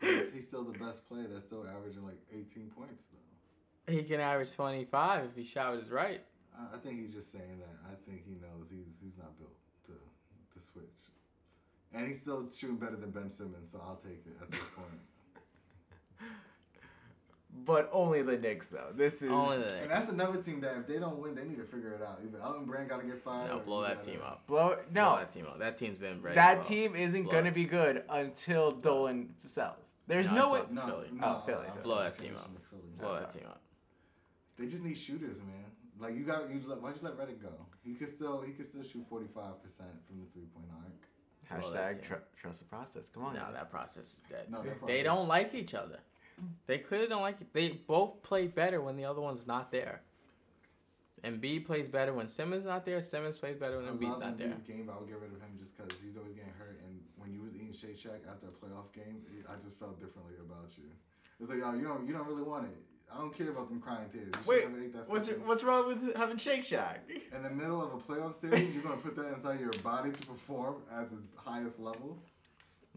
Speaker 4: he's, still the best player. That's still averaging like 18 points though.
Speaker 2: He can average 25 if he shot with his right.
Speaker 4: I, I think he's just saying that. I think he knows he's he's not built to to switch, and he's still shooting better than Ben Simmons. So I'll take it at this point.
Speaker 3: But only the Knicks though. This is
Speaker 2: Only the
Speaker 4: And that's another team that if they don't win, they need to figure it out. Even Elton Brand got to get fired.
Speaker 2: No, blow that team up.
Speaker 3: blow.
Speaker 2: Blow
Speaker 3: No,
Speaker 2: that team up. That team's been ready.
Speaker 3: that
Speaker 2: well.
Speaker 3: team isn't
Speaker 2: Blow
Speaker 3: gonna
Speaker 2: it.
Speaker 3: be good until Dolan sells. There's
Speaker 2: No,
Speaker 3: no, way.
Speaker 2: not.
Speaker 4: No,
Speaker 2: Philly.
Speaker 4: no,
Speaker 3: Oh, Philly.
Speaker 4: I'm
Speaker 2: Blow that team up.
Speaker 4: Philly.
Speaker 2: Blow that team up.
Speaker 4: They just need shooters, man. Like you got you. Why'd you let Redick go? He could still he could still shoot 45 percent from the three point arc.
Speaker 3: Hashtag tr- trust the process. Come on.
Speaker 2: No,
Speaker 3: guys.
Speaker 2: that process is dead.
Speaker 4: No,
Speaker 2: They don't like each other. They clearly don't like it. They both play better when the other one's not there. Embiid plays better when Simmons not there. Simmons plays better when
Speaker 4: I
Speaker 2: Embiid's
Speaker 4: love
Speaker 2: not there.
Speaker 4: Embiid's game, but I would get rid of him just because he's always getting hurt. And when you was eating Shake Shack after a playoff game, I just felt differently about you. It's like, yo, you don't you don't really want it. I don't care about them crying tears. You
Speaker 3: Wait,
Speaker 4: ate that
Speaker 3: What's
Speaker 4: fucking-
Speaker 3: what's wrong with having Shake Shack?
Speaker 4: in the middle of a playoff series, you're gonna put that inside your body to perform at the highest level.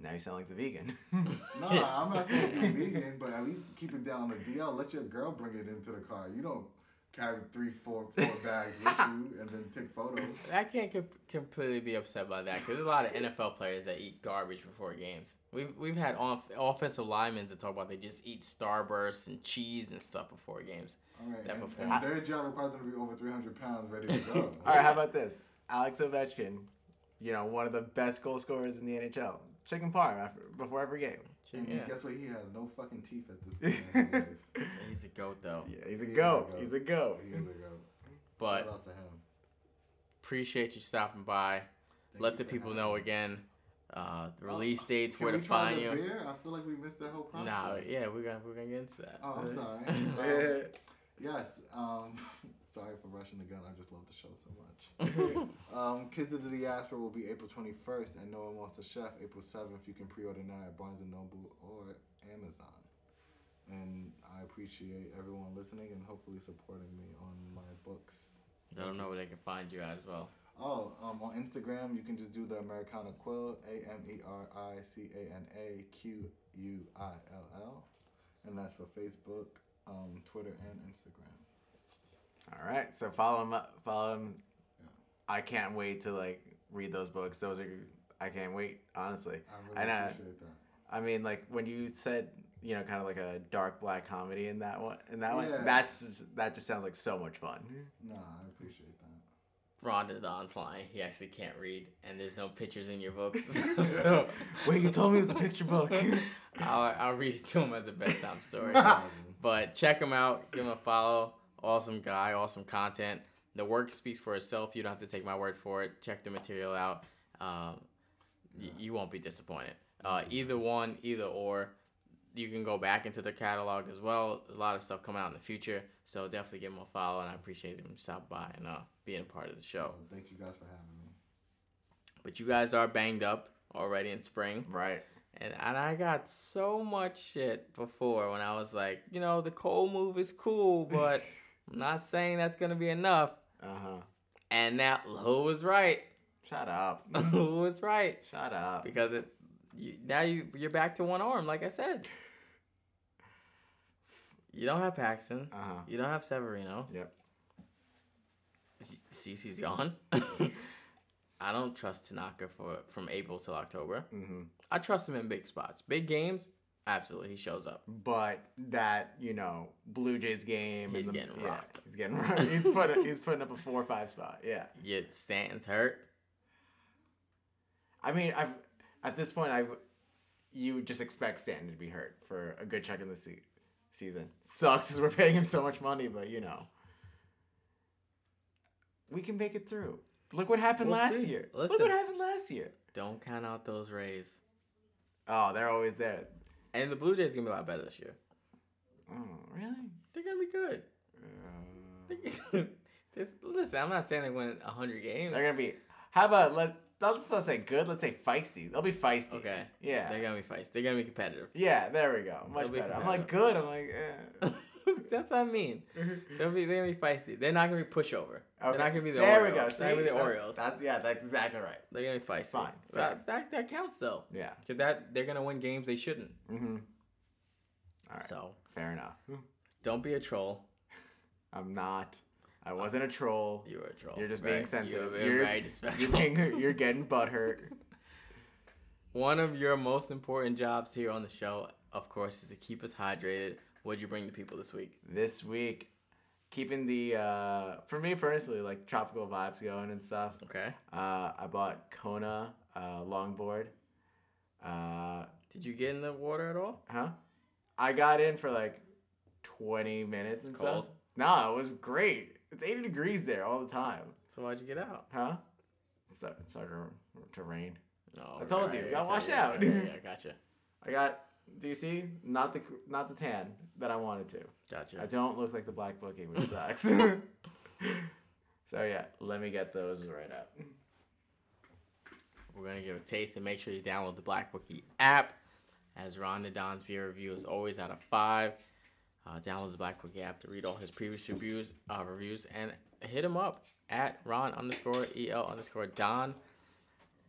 Speaker 3: Now you sound like the vegan.
Speaker 4: No, I'm not saying be vegan, but at least keep it down the DL. Let your girl bring it into the car. You don't carry three, four, four bags with you and then take photos.
Speaker 2: I can't com- completely be upset by that because there's a lot of NFL players that eat garbage before games. We've we've had off- offensive linemen to talk about they just eat Starburst and cheese and stuff before games.
Speaker 4: All right,
Speaker 2: That
Speaker 4: and,
Speaker 2: perform-
Speaker 4: and their job requires them to be over 300 pounds, ready to go.
Speaker 3: All right, how about this? Alex Ovechkin, you know, one of the best goal scorers in the NHL. Chicken parm after, before every game.
Speaker 4: And
Speaker 2: Yeah,
Speaker 4: guess what? He has no fucking teeth at this point in his life.
Speaker 2: he's a goat though.
Speaker 3: Yeah, he's a
Speaker 4: He is
Speaker 3: goat.
Speaker 4: a goat.
Speaker 3: He's a goat.
Speaker 4: He is a goat.
Speaker 2: But
Speaker 4: Shout out to him.
Speaker 2: appreciate you stopping by.
Speaker 4: Thank
Speaker 2: Let the people know
Speaker 4: me.
Speaker 2: again. Uh, the
Speaker 4: Oh,
Speaker 2: release dates, where to find
Speaker 4: the
Speaker 2: you.
Speaker 4: Beer? I feel like we missed that whole process.
Speaker 2: Nah, yeah, we're gonna we're gonna get into that.
Speaker 4: Oh, I'm sorry. Um, yes. Um, sorry for rushing the gun. I just love the show so much. um, Kids of the Diaspora will be April 21st, and No One Wants a Chef April 7th. You can pre-order now at Barnes and Noble or Amazon. And I appreciate everyone listening and hopefully supporting me on my books.
Speaker 2: I don't know where they can find you at as well.
Speaker 4: Oh, um, on Instagram, you can just do the Americana Quill, A M E R I C A N A Q U I L L. And that's for Facebook, um, Twitter, and Instagram.
Speaker 3: All right, so follow him. Up, follow him.
Speaker 4: Yeah.
Speaker 3: I can't wait to like read those books. Those are. I can't wait. Honestly,
Speaker 4: I really
Speaker 3: I know.
Speaker 4: Uh, appreciate that.
Speaker 3: I mean, like when you said, you know, kind of like a dark black comedy in that one. In that one, that's just, that just sounds like so much fun.
Speaker 4: Nah, I appreciate that.
Speaker 2: Ron the Don's lying. He actually can't read, and there's no pictures in your books. so
Speaker 3: Wait, you told me it was a picture book.
Speaker 2: I'll, I'll read it to him as a bedtime story. But check him out. Give him a follow. Awesome guy. Awesome content. the work speaks for itself. You don't have to take my word for it. Check the material out. Um, y- you won't be disappointed. Uh, either one, either or. You can go back into the catalog as well. A lot of stuff coming out in the future. So definitely give them a follow, and I appreciate them stopping by and uh, being a part of the show.
Speaker 4: So thank you guys for having me.
Speaker 2: But you guys are banged up already in spring.
Speaker 3: Right.
Speaker 2: And, and I got so much shit before when I was like, you know, the cold move is cool, but I'm not saying that's to be enough.
Speaker 3: Uh huh.
Speaker 2: And now, who was right?
Speaker 3: Shut up.
Speaker 2: who was right?
Speaker 3: Shut up.
Speaker 2: Because it, you, now you, you're back to one arm, like I said. You don't have Paxton.
Speaker 3: Uh huh.
Speaker 2: You don't have Severino.
Speaker 3: Yep.
Speaker 2: CC's gone. I don't trust Tanaka for from April till October.
Speaker 3: Mm-hmm.
Speaker 2: I trust him in big spots. Big games, absolutely, he shows up.
Speaker 3: But that you know Blue Jays game,
Speaker 2: He's
Speaker 3: the,
Speaker 2: getting
Speaker 3: yeah,
Speaker 2: rocked.
Speaker 3: He's getting rocked. He's putting he's putting up a four or five spot. Yeah.
Speaker 2: Yet Stanton's hurt.
Speaker 3: I mean, I've at this point, I you just expect Stanton to be hurt for a good chunk of the se- season. Sucks because we're paying him so much money, but you know, we can make it through. Look what happened
Speaker 2: We'll
Speaker 3: last
Speaker 2: see.
Speaker 3: year.
Speaker 2: Listen.
Speaker 3: Look what happened last year.
Speaker 2: Don't count out those Rays.
Speaker 3: Oh, they're always there.
Speaker 2: And the Blue Jays gonna be a lot better this year.
Speaker 3: Oh, really?
Speaker 2: They're gonna be good.
Speaker 3: Uh,
Speaker 2: This- Listen, I'm not saying they win hundred games.
Speaker 3: they're gonna be. How about let let's not say good. Let's say feisty. They'll be feisty.
Speaker 2: Okay.
Speaker 3: Yeah.
Speaker 2: They're gonna be feisty. They're gonna be competitive.
Speaker 3: yeah. There we go. Much
Speaker 2: They'll be.
Speaker 3: I'm like good. I'm like. Eh.
Speaker 2: That's what I mean. They'll be they're gonna be feisty. They're not gonna be pushover. They're
Speaker 3: Okay.
Speaker 2: not gonna be the
Speaker 3: there
Speaker 2: Orioles.
Speaker 3: we go.
Speaker 2: They're the Orioles.
Speaker 3: That's yeah. That's exactly right.
Speaker 2: They're gonna be feisty.
Speaker 3: Fine.
Speaker 2: That, that that counts though.
Speaker 3: Yeah.
Speaker 2: Cause that they're gonna win games they shouldn't.
Speaker 3: Mm-hmm. All right.
Speaker 2: So
Speaker 3: Fair enough.
Speaker 2: don't be a troll.
Speaker 3: I'm not. I wasn't a troll.
Speaker 2: You're a troll.
Speaker 3: You're just
Speaker 2: Very-
Speaker 3: being sensitive.
Speaker 2: You're,
Speaker 3: You're,
Speaker 2: very
Speaker 3: you're, being, you're getting butthurt.
Speaker 2: One of your most important jobs here on the show, of course, is to keep us hydrated. What'd you bring to people this week?
Speaker 3: This week, keeping the uh, for me personally, like tropical vibes going and stuff.
Speaker 2: Okay.
Speaker 3: Uh, I bought Kona uh, longboard. Uh,
Speaker 2: Did you get in the water at all?
Speaker 3: huh? I got in for like 20 minutes and
Speaker 2: cold?
Speaker 3: stuff. No, it was great. It's 80 degrees there all the time.
Speaker 2: So why'd you get out?
Speaker 3: Huh? So it started to- rain.
Speaker 2: No,
Speaker 3: I told you, you gotta watch
Speaker 2: yeah,
Speaker 3: out.
Speaker 2: Yeah, yeah, gotcha.
Speaker 3: I got. Do you see? Not the not the tan that I wanted to.
Speaker 2: Gotcha.
Speaker 3: I don't look like the black bookie, which sucks. so yeah, let me get those right up.
Speaker 2: We're gonna give a taste and make sure you download the Black Bookie app. As Ron the Don's beer review is always out of five. Uh, download the Black Bookie app to read all his previous reviews, uh, reviews, and hit him up at Ron underscore el underscore Don.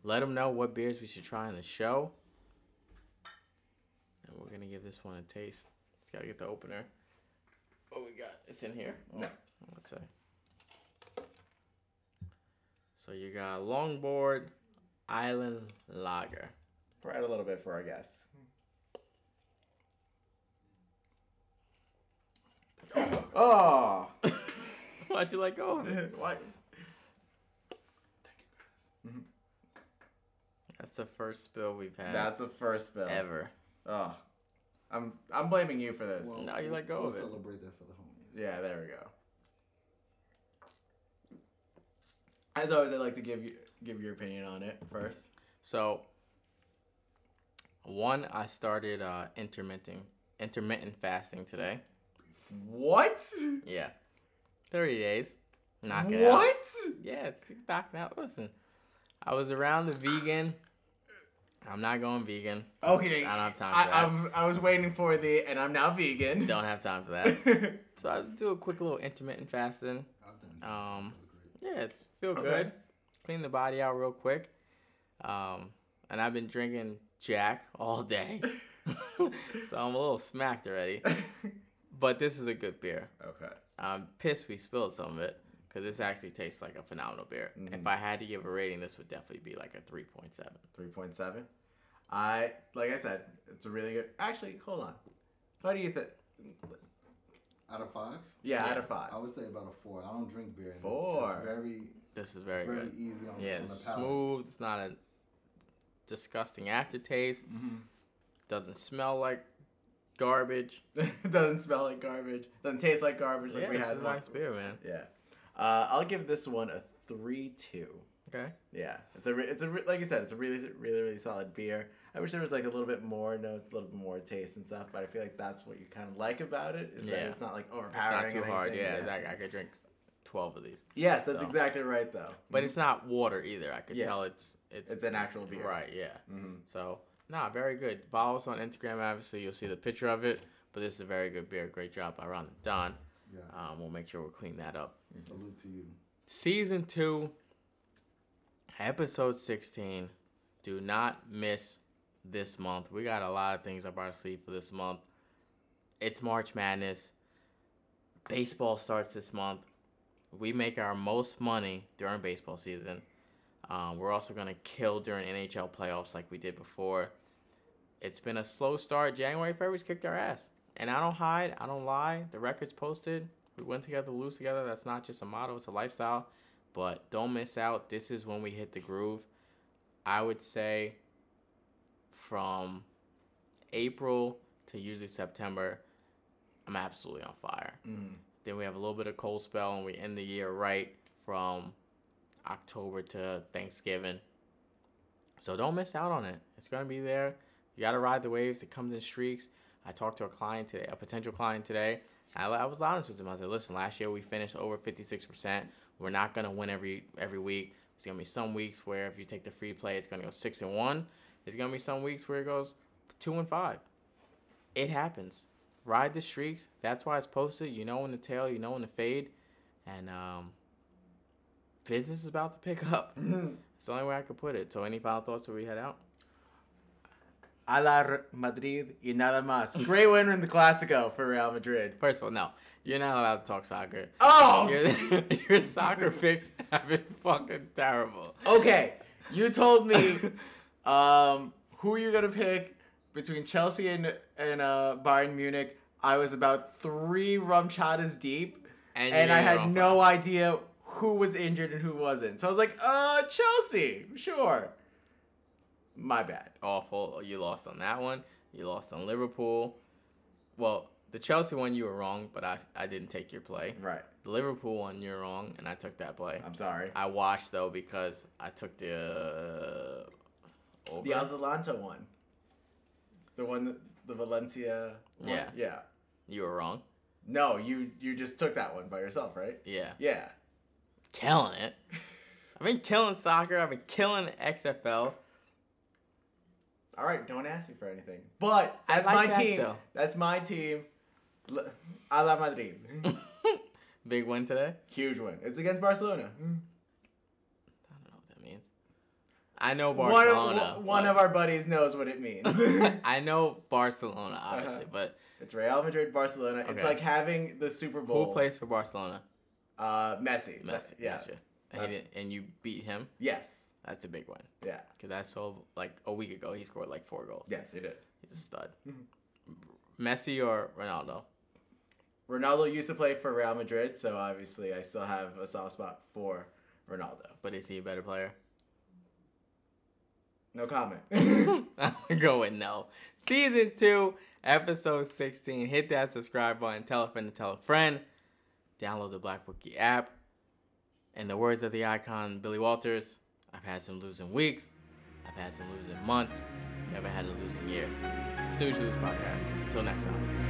Speaker 2: Let him know what beers we should try on the show. We're gonna give this one a taste. Just gotta get the opener. What we got? It's in here. Oh,
Speaker 3: No.
Speaker 2: Let's see. So you got longboard island lager.
Speaker 3: Right a little bit for our guests. Oh,
Speaker 2: Why'd you let go of it?
Speaker 3: what?
Speaker 2: That's the first spill we've had
Speaker 3: That's the first spill.
Speaker 2: ever.
Speaker 3: Oh, I'm I'm blaming you for this.
Speaker 2: Well, No, you let go
Speaker 4: we'll
Speaker 2: of it.
Speaker 4: celebrate that for the homies.
Speaker 3: Yeah, there we go. As always, I'd like to give you give your opinion on it first.
Speaker 2: So, one, I started uh, intermittent intermittent fasting today.
Speaker 3: What?
Speaker 2: Yeah, thirty days. Knock it out.
Speaker 3: What?
Speaker 2: Yeah, it's it's knocking out. Listen, I was around the vegan. I'm not going vegan.
Speaker 3: Okay.
Speaker 2: I don't have time
Speaker 3: I,
Speaker 2: for that.
Speaker 3: I've- I was waiting for the, and I'm now vegan.
Speaker 2: Don't have time for that. so I do a quick little intermittent fasting.
Speaker 4: I've done that.
Speaker 2: Um,
Speaker 4: That was great.
Speaker 2: Yeah, it's feel
Speaker 3: Okay.
Speaker 2: good. Clean the body out real quick. Um, and I've been drinking Jack all day, so I'm a little smacked already. But this is a good beer.
Speaker 3: okay.
Speaker 2: I'm pissed we spilled some of it because this actually tastes like a phenomenal beer. If I had to give a rating, this would definitely be like a three point seven.
Speaker 3: Three point seven. I like I said, it's a really good. Actually, hold on. How do you think?
Speaker 4: Out of five,
Speaker 3: Yeah,
Speaker 2: Yeah.
Speaker 3: out of five.
Speaker 4: I would say about a four. I don't drink beer. and it's-
Speaker 3: Four.
Speaker 4: It's very,
Speaker 2: This is very,
Speaker 4: very
Speaker 2: good.
Speaker 4: easy on,
Speaker 2: Yeah,
Speaker 4: on
Speaker 2: it's
Speaker 4: the palate.
Speaker 2: smooth. It's not a disgusting aftertaste.
Speaker 3: Mm-hmm.
Speaker 2: Doesn't smell like garbage.
Speaker 3: doesn't smell like garbage. Doesn't taste like garbage like
Speaker 2: yeah,
Speaker 3: we
Speaker 2: it's
Speaker 3: had.
Speaker 2: a nice beer, man.
Speaker 3: Yeah. Uh, I'll give this one a three-two.
Speaker 2: Okay.
Speaker 3: Yeah, it's a re- it's a re- like I said, it's a really really really solid beer. I wish there was like a little bit more notes, a little bit more taste and stuff, but I feel like that's what you kind of like about it. Is that
Speaker 2: Yeah.
Speaker 3: it's not like overpowering.
Speaker 2: It's not too hard. Yeah, I, I could drink twelve of these,
Speaker 3: Yes, that's
Speaker 2: So.
Speaker 3: exactly right though.
Speaker 2: but it's not water either. I could
Speaker 3: Yeah.
Speaker 2: tell it's it's
Speaker 3: It's an actual beer.
Speaker 2: right. Yeah.
Speaker 3: Mm-hmm.
Speaker 2: So nah, very good. Follow us on Instagram. Obviously, you'll see the picture of it. But this is a very good beer. Great job by Ron Don.
Speaker 4: Yeah.
Speaker 2: Um, we'll make sure we'll clean that up.
Speaker 4: Salute to you.
Speaker 2: Season two, episode sixteen. Do not miss this month. We got a lot of things up our sleeve for this month. It's March Madness. Baseball starts this month. We make our most money during baseball season. Um, we're also gonna kill during NHL playoffs like we did before. It's been a slow start. January, February's kicked our ass, and I don't hide. I don't lie. The record's posted. We went together, lose together. That's not just a motto; it's a lifestyle. But don't miss out. This is when we hit the groove. I would say from April to usually September, I'm absolutely on fire.
Speaker 3: Mm-hmm.
Speaker 2: Then we have a little bit of cold spell, and we end the year right from October to Thanksgiving. So don't miss out on it. It's gonna be there. You gotta ride the waves. It comes in streaks. I talked to a client today, a potential client today. I, I was honest with him. I said, "Listen, last year we finished over fifty six percent. We're not gonna win every every week. It's gonna be some weeks where if you take the free play, it's gonna go six and one. There's gonna be some weeks where it goes two and five. It happens. Ride the streaks. That's why it's posted. You know when the tail, you know when the fade, and um, business is about to pick up. It's the only way I could put it. So, any final thoughts before we head out?
Speaker 3: Hala Madrid y nada más. Great win in the Clasico for Real Madrid.
Speaker 2: First of all, no, you're not allowed to talk soccer.
Speaker 3: Oh,
Speaker 2: Your, your soccer picks have been fucking terrible.
Speaker 3: okay. You told me um, who you're gonna pick between Chelsea and and uh, Bayern Munich. I was about three RumChatas deep,
Speaker 2: And,
Speaker 3: and, I had no idea who was injured and who wasn't. So I was like, uh, Chelsea, sure. My bad.
Speaker 2: awful. You lost on that one. You lost on Liverpool. Well, the Chelsea one you were wrong, but I I didn't take your play.
Speaker 3: Right.
Speaker 2: The Liverpool one you're wrong, and I took that play.
Speaker 3: I'm sorry.
Speaker 2: I watched though because I took the uh, over.
Speaker 3: The Atalanta one. The one, that, the Valencia. One?
Speaker 2: Yeah.
Speaker 3: Yeah.
Speaker 2: you were wrong.
Speaker 3: No, you you just took that one by yourself, right?
Speaker 2: Yeah,
Speaker 3: Yeah.
Speaker 2: killing it. I've been killing soccer. I've been killing XFL.
Speaker 3: All right, don't ask me for anything. But that's
Speaker 2: like
Speaker 3: my
Speaker 2: that,
Speaker 3: team.
Speaker 2: though.
Speaker 3: That's my team. L- Hala Madrid.
Speaker 2: Big win today.
Speaker 3: Huge win. It's against Barcelona.
Speaker 2: I don't know what that means. I know
Speaker 3: One
Speaker 2: Barcelona.
Speaker 3: of one of our buddies knows what it means.
Speaker 2: I know Barcelona, obviously,
Speaker 3: Uh-huh.
Speaker 2: but
Speaker 3: it's Real Madrid, Barcelona. It's like having the Super Bowl.
Speaker 2: who plays for Barcelona?
Speaker 3: Uh, Messi.
Speaker 2: Messi.
Speaker 3: Yeah.
Speaker 2: Gotcha. And, and you beat him.
Speaker 3: Yes.
Speaker 2: That's a big win.
Speaker 3: Yeah.
Speaker 2: Because I saw like a week ago he scored like four goals.
Speaker 3: Yes, he did.
Speaker 2: He's a stud.
Speaker 3: Mm-hmm.
Speaker 2: Messi or Ronaldo?
Speaker 3: Ronaldo used to play for Real Madrid, so obviously I still have a soft spot for Ronaldo.
Speaker 2: But is he a better player?
Speaker 3: No comment.
Speaker 2: I'm gonna go with no. Season two, episode 16. Hit that subscribe button. Tell a friend to tell a friend. Download the Black Bookie app. In the words of the icon Billy Walters, I've had some losing weeks. I've had some losing months. Never had a losing year. Snooze Lose Podcast. Until next time.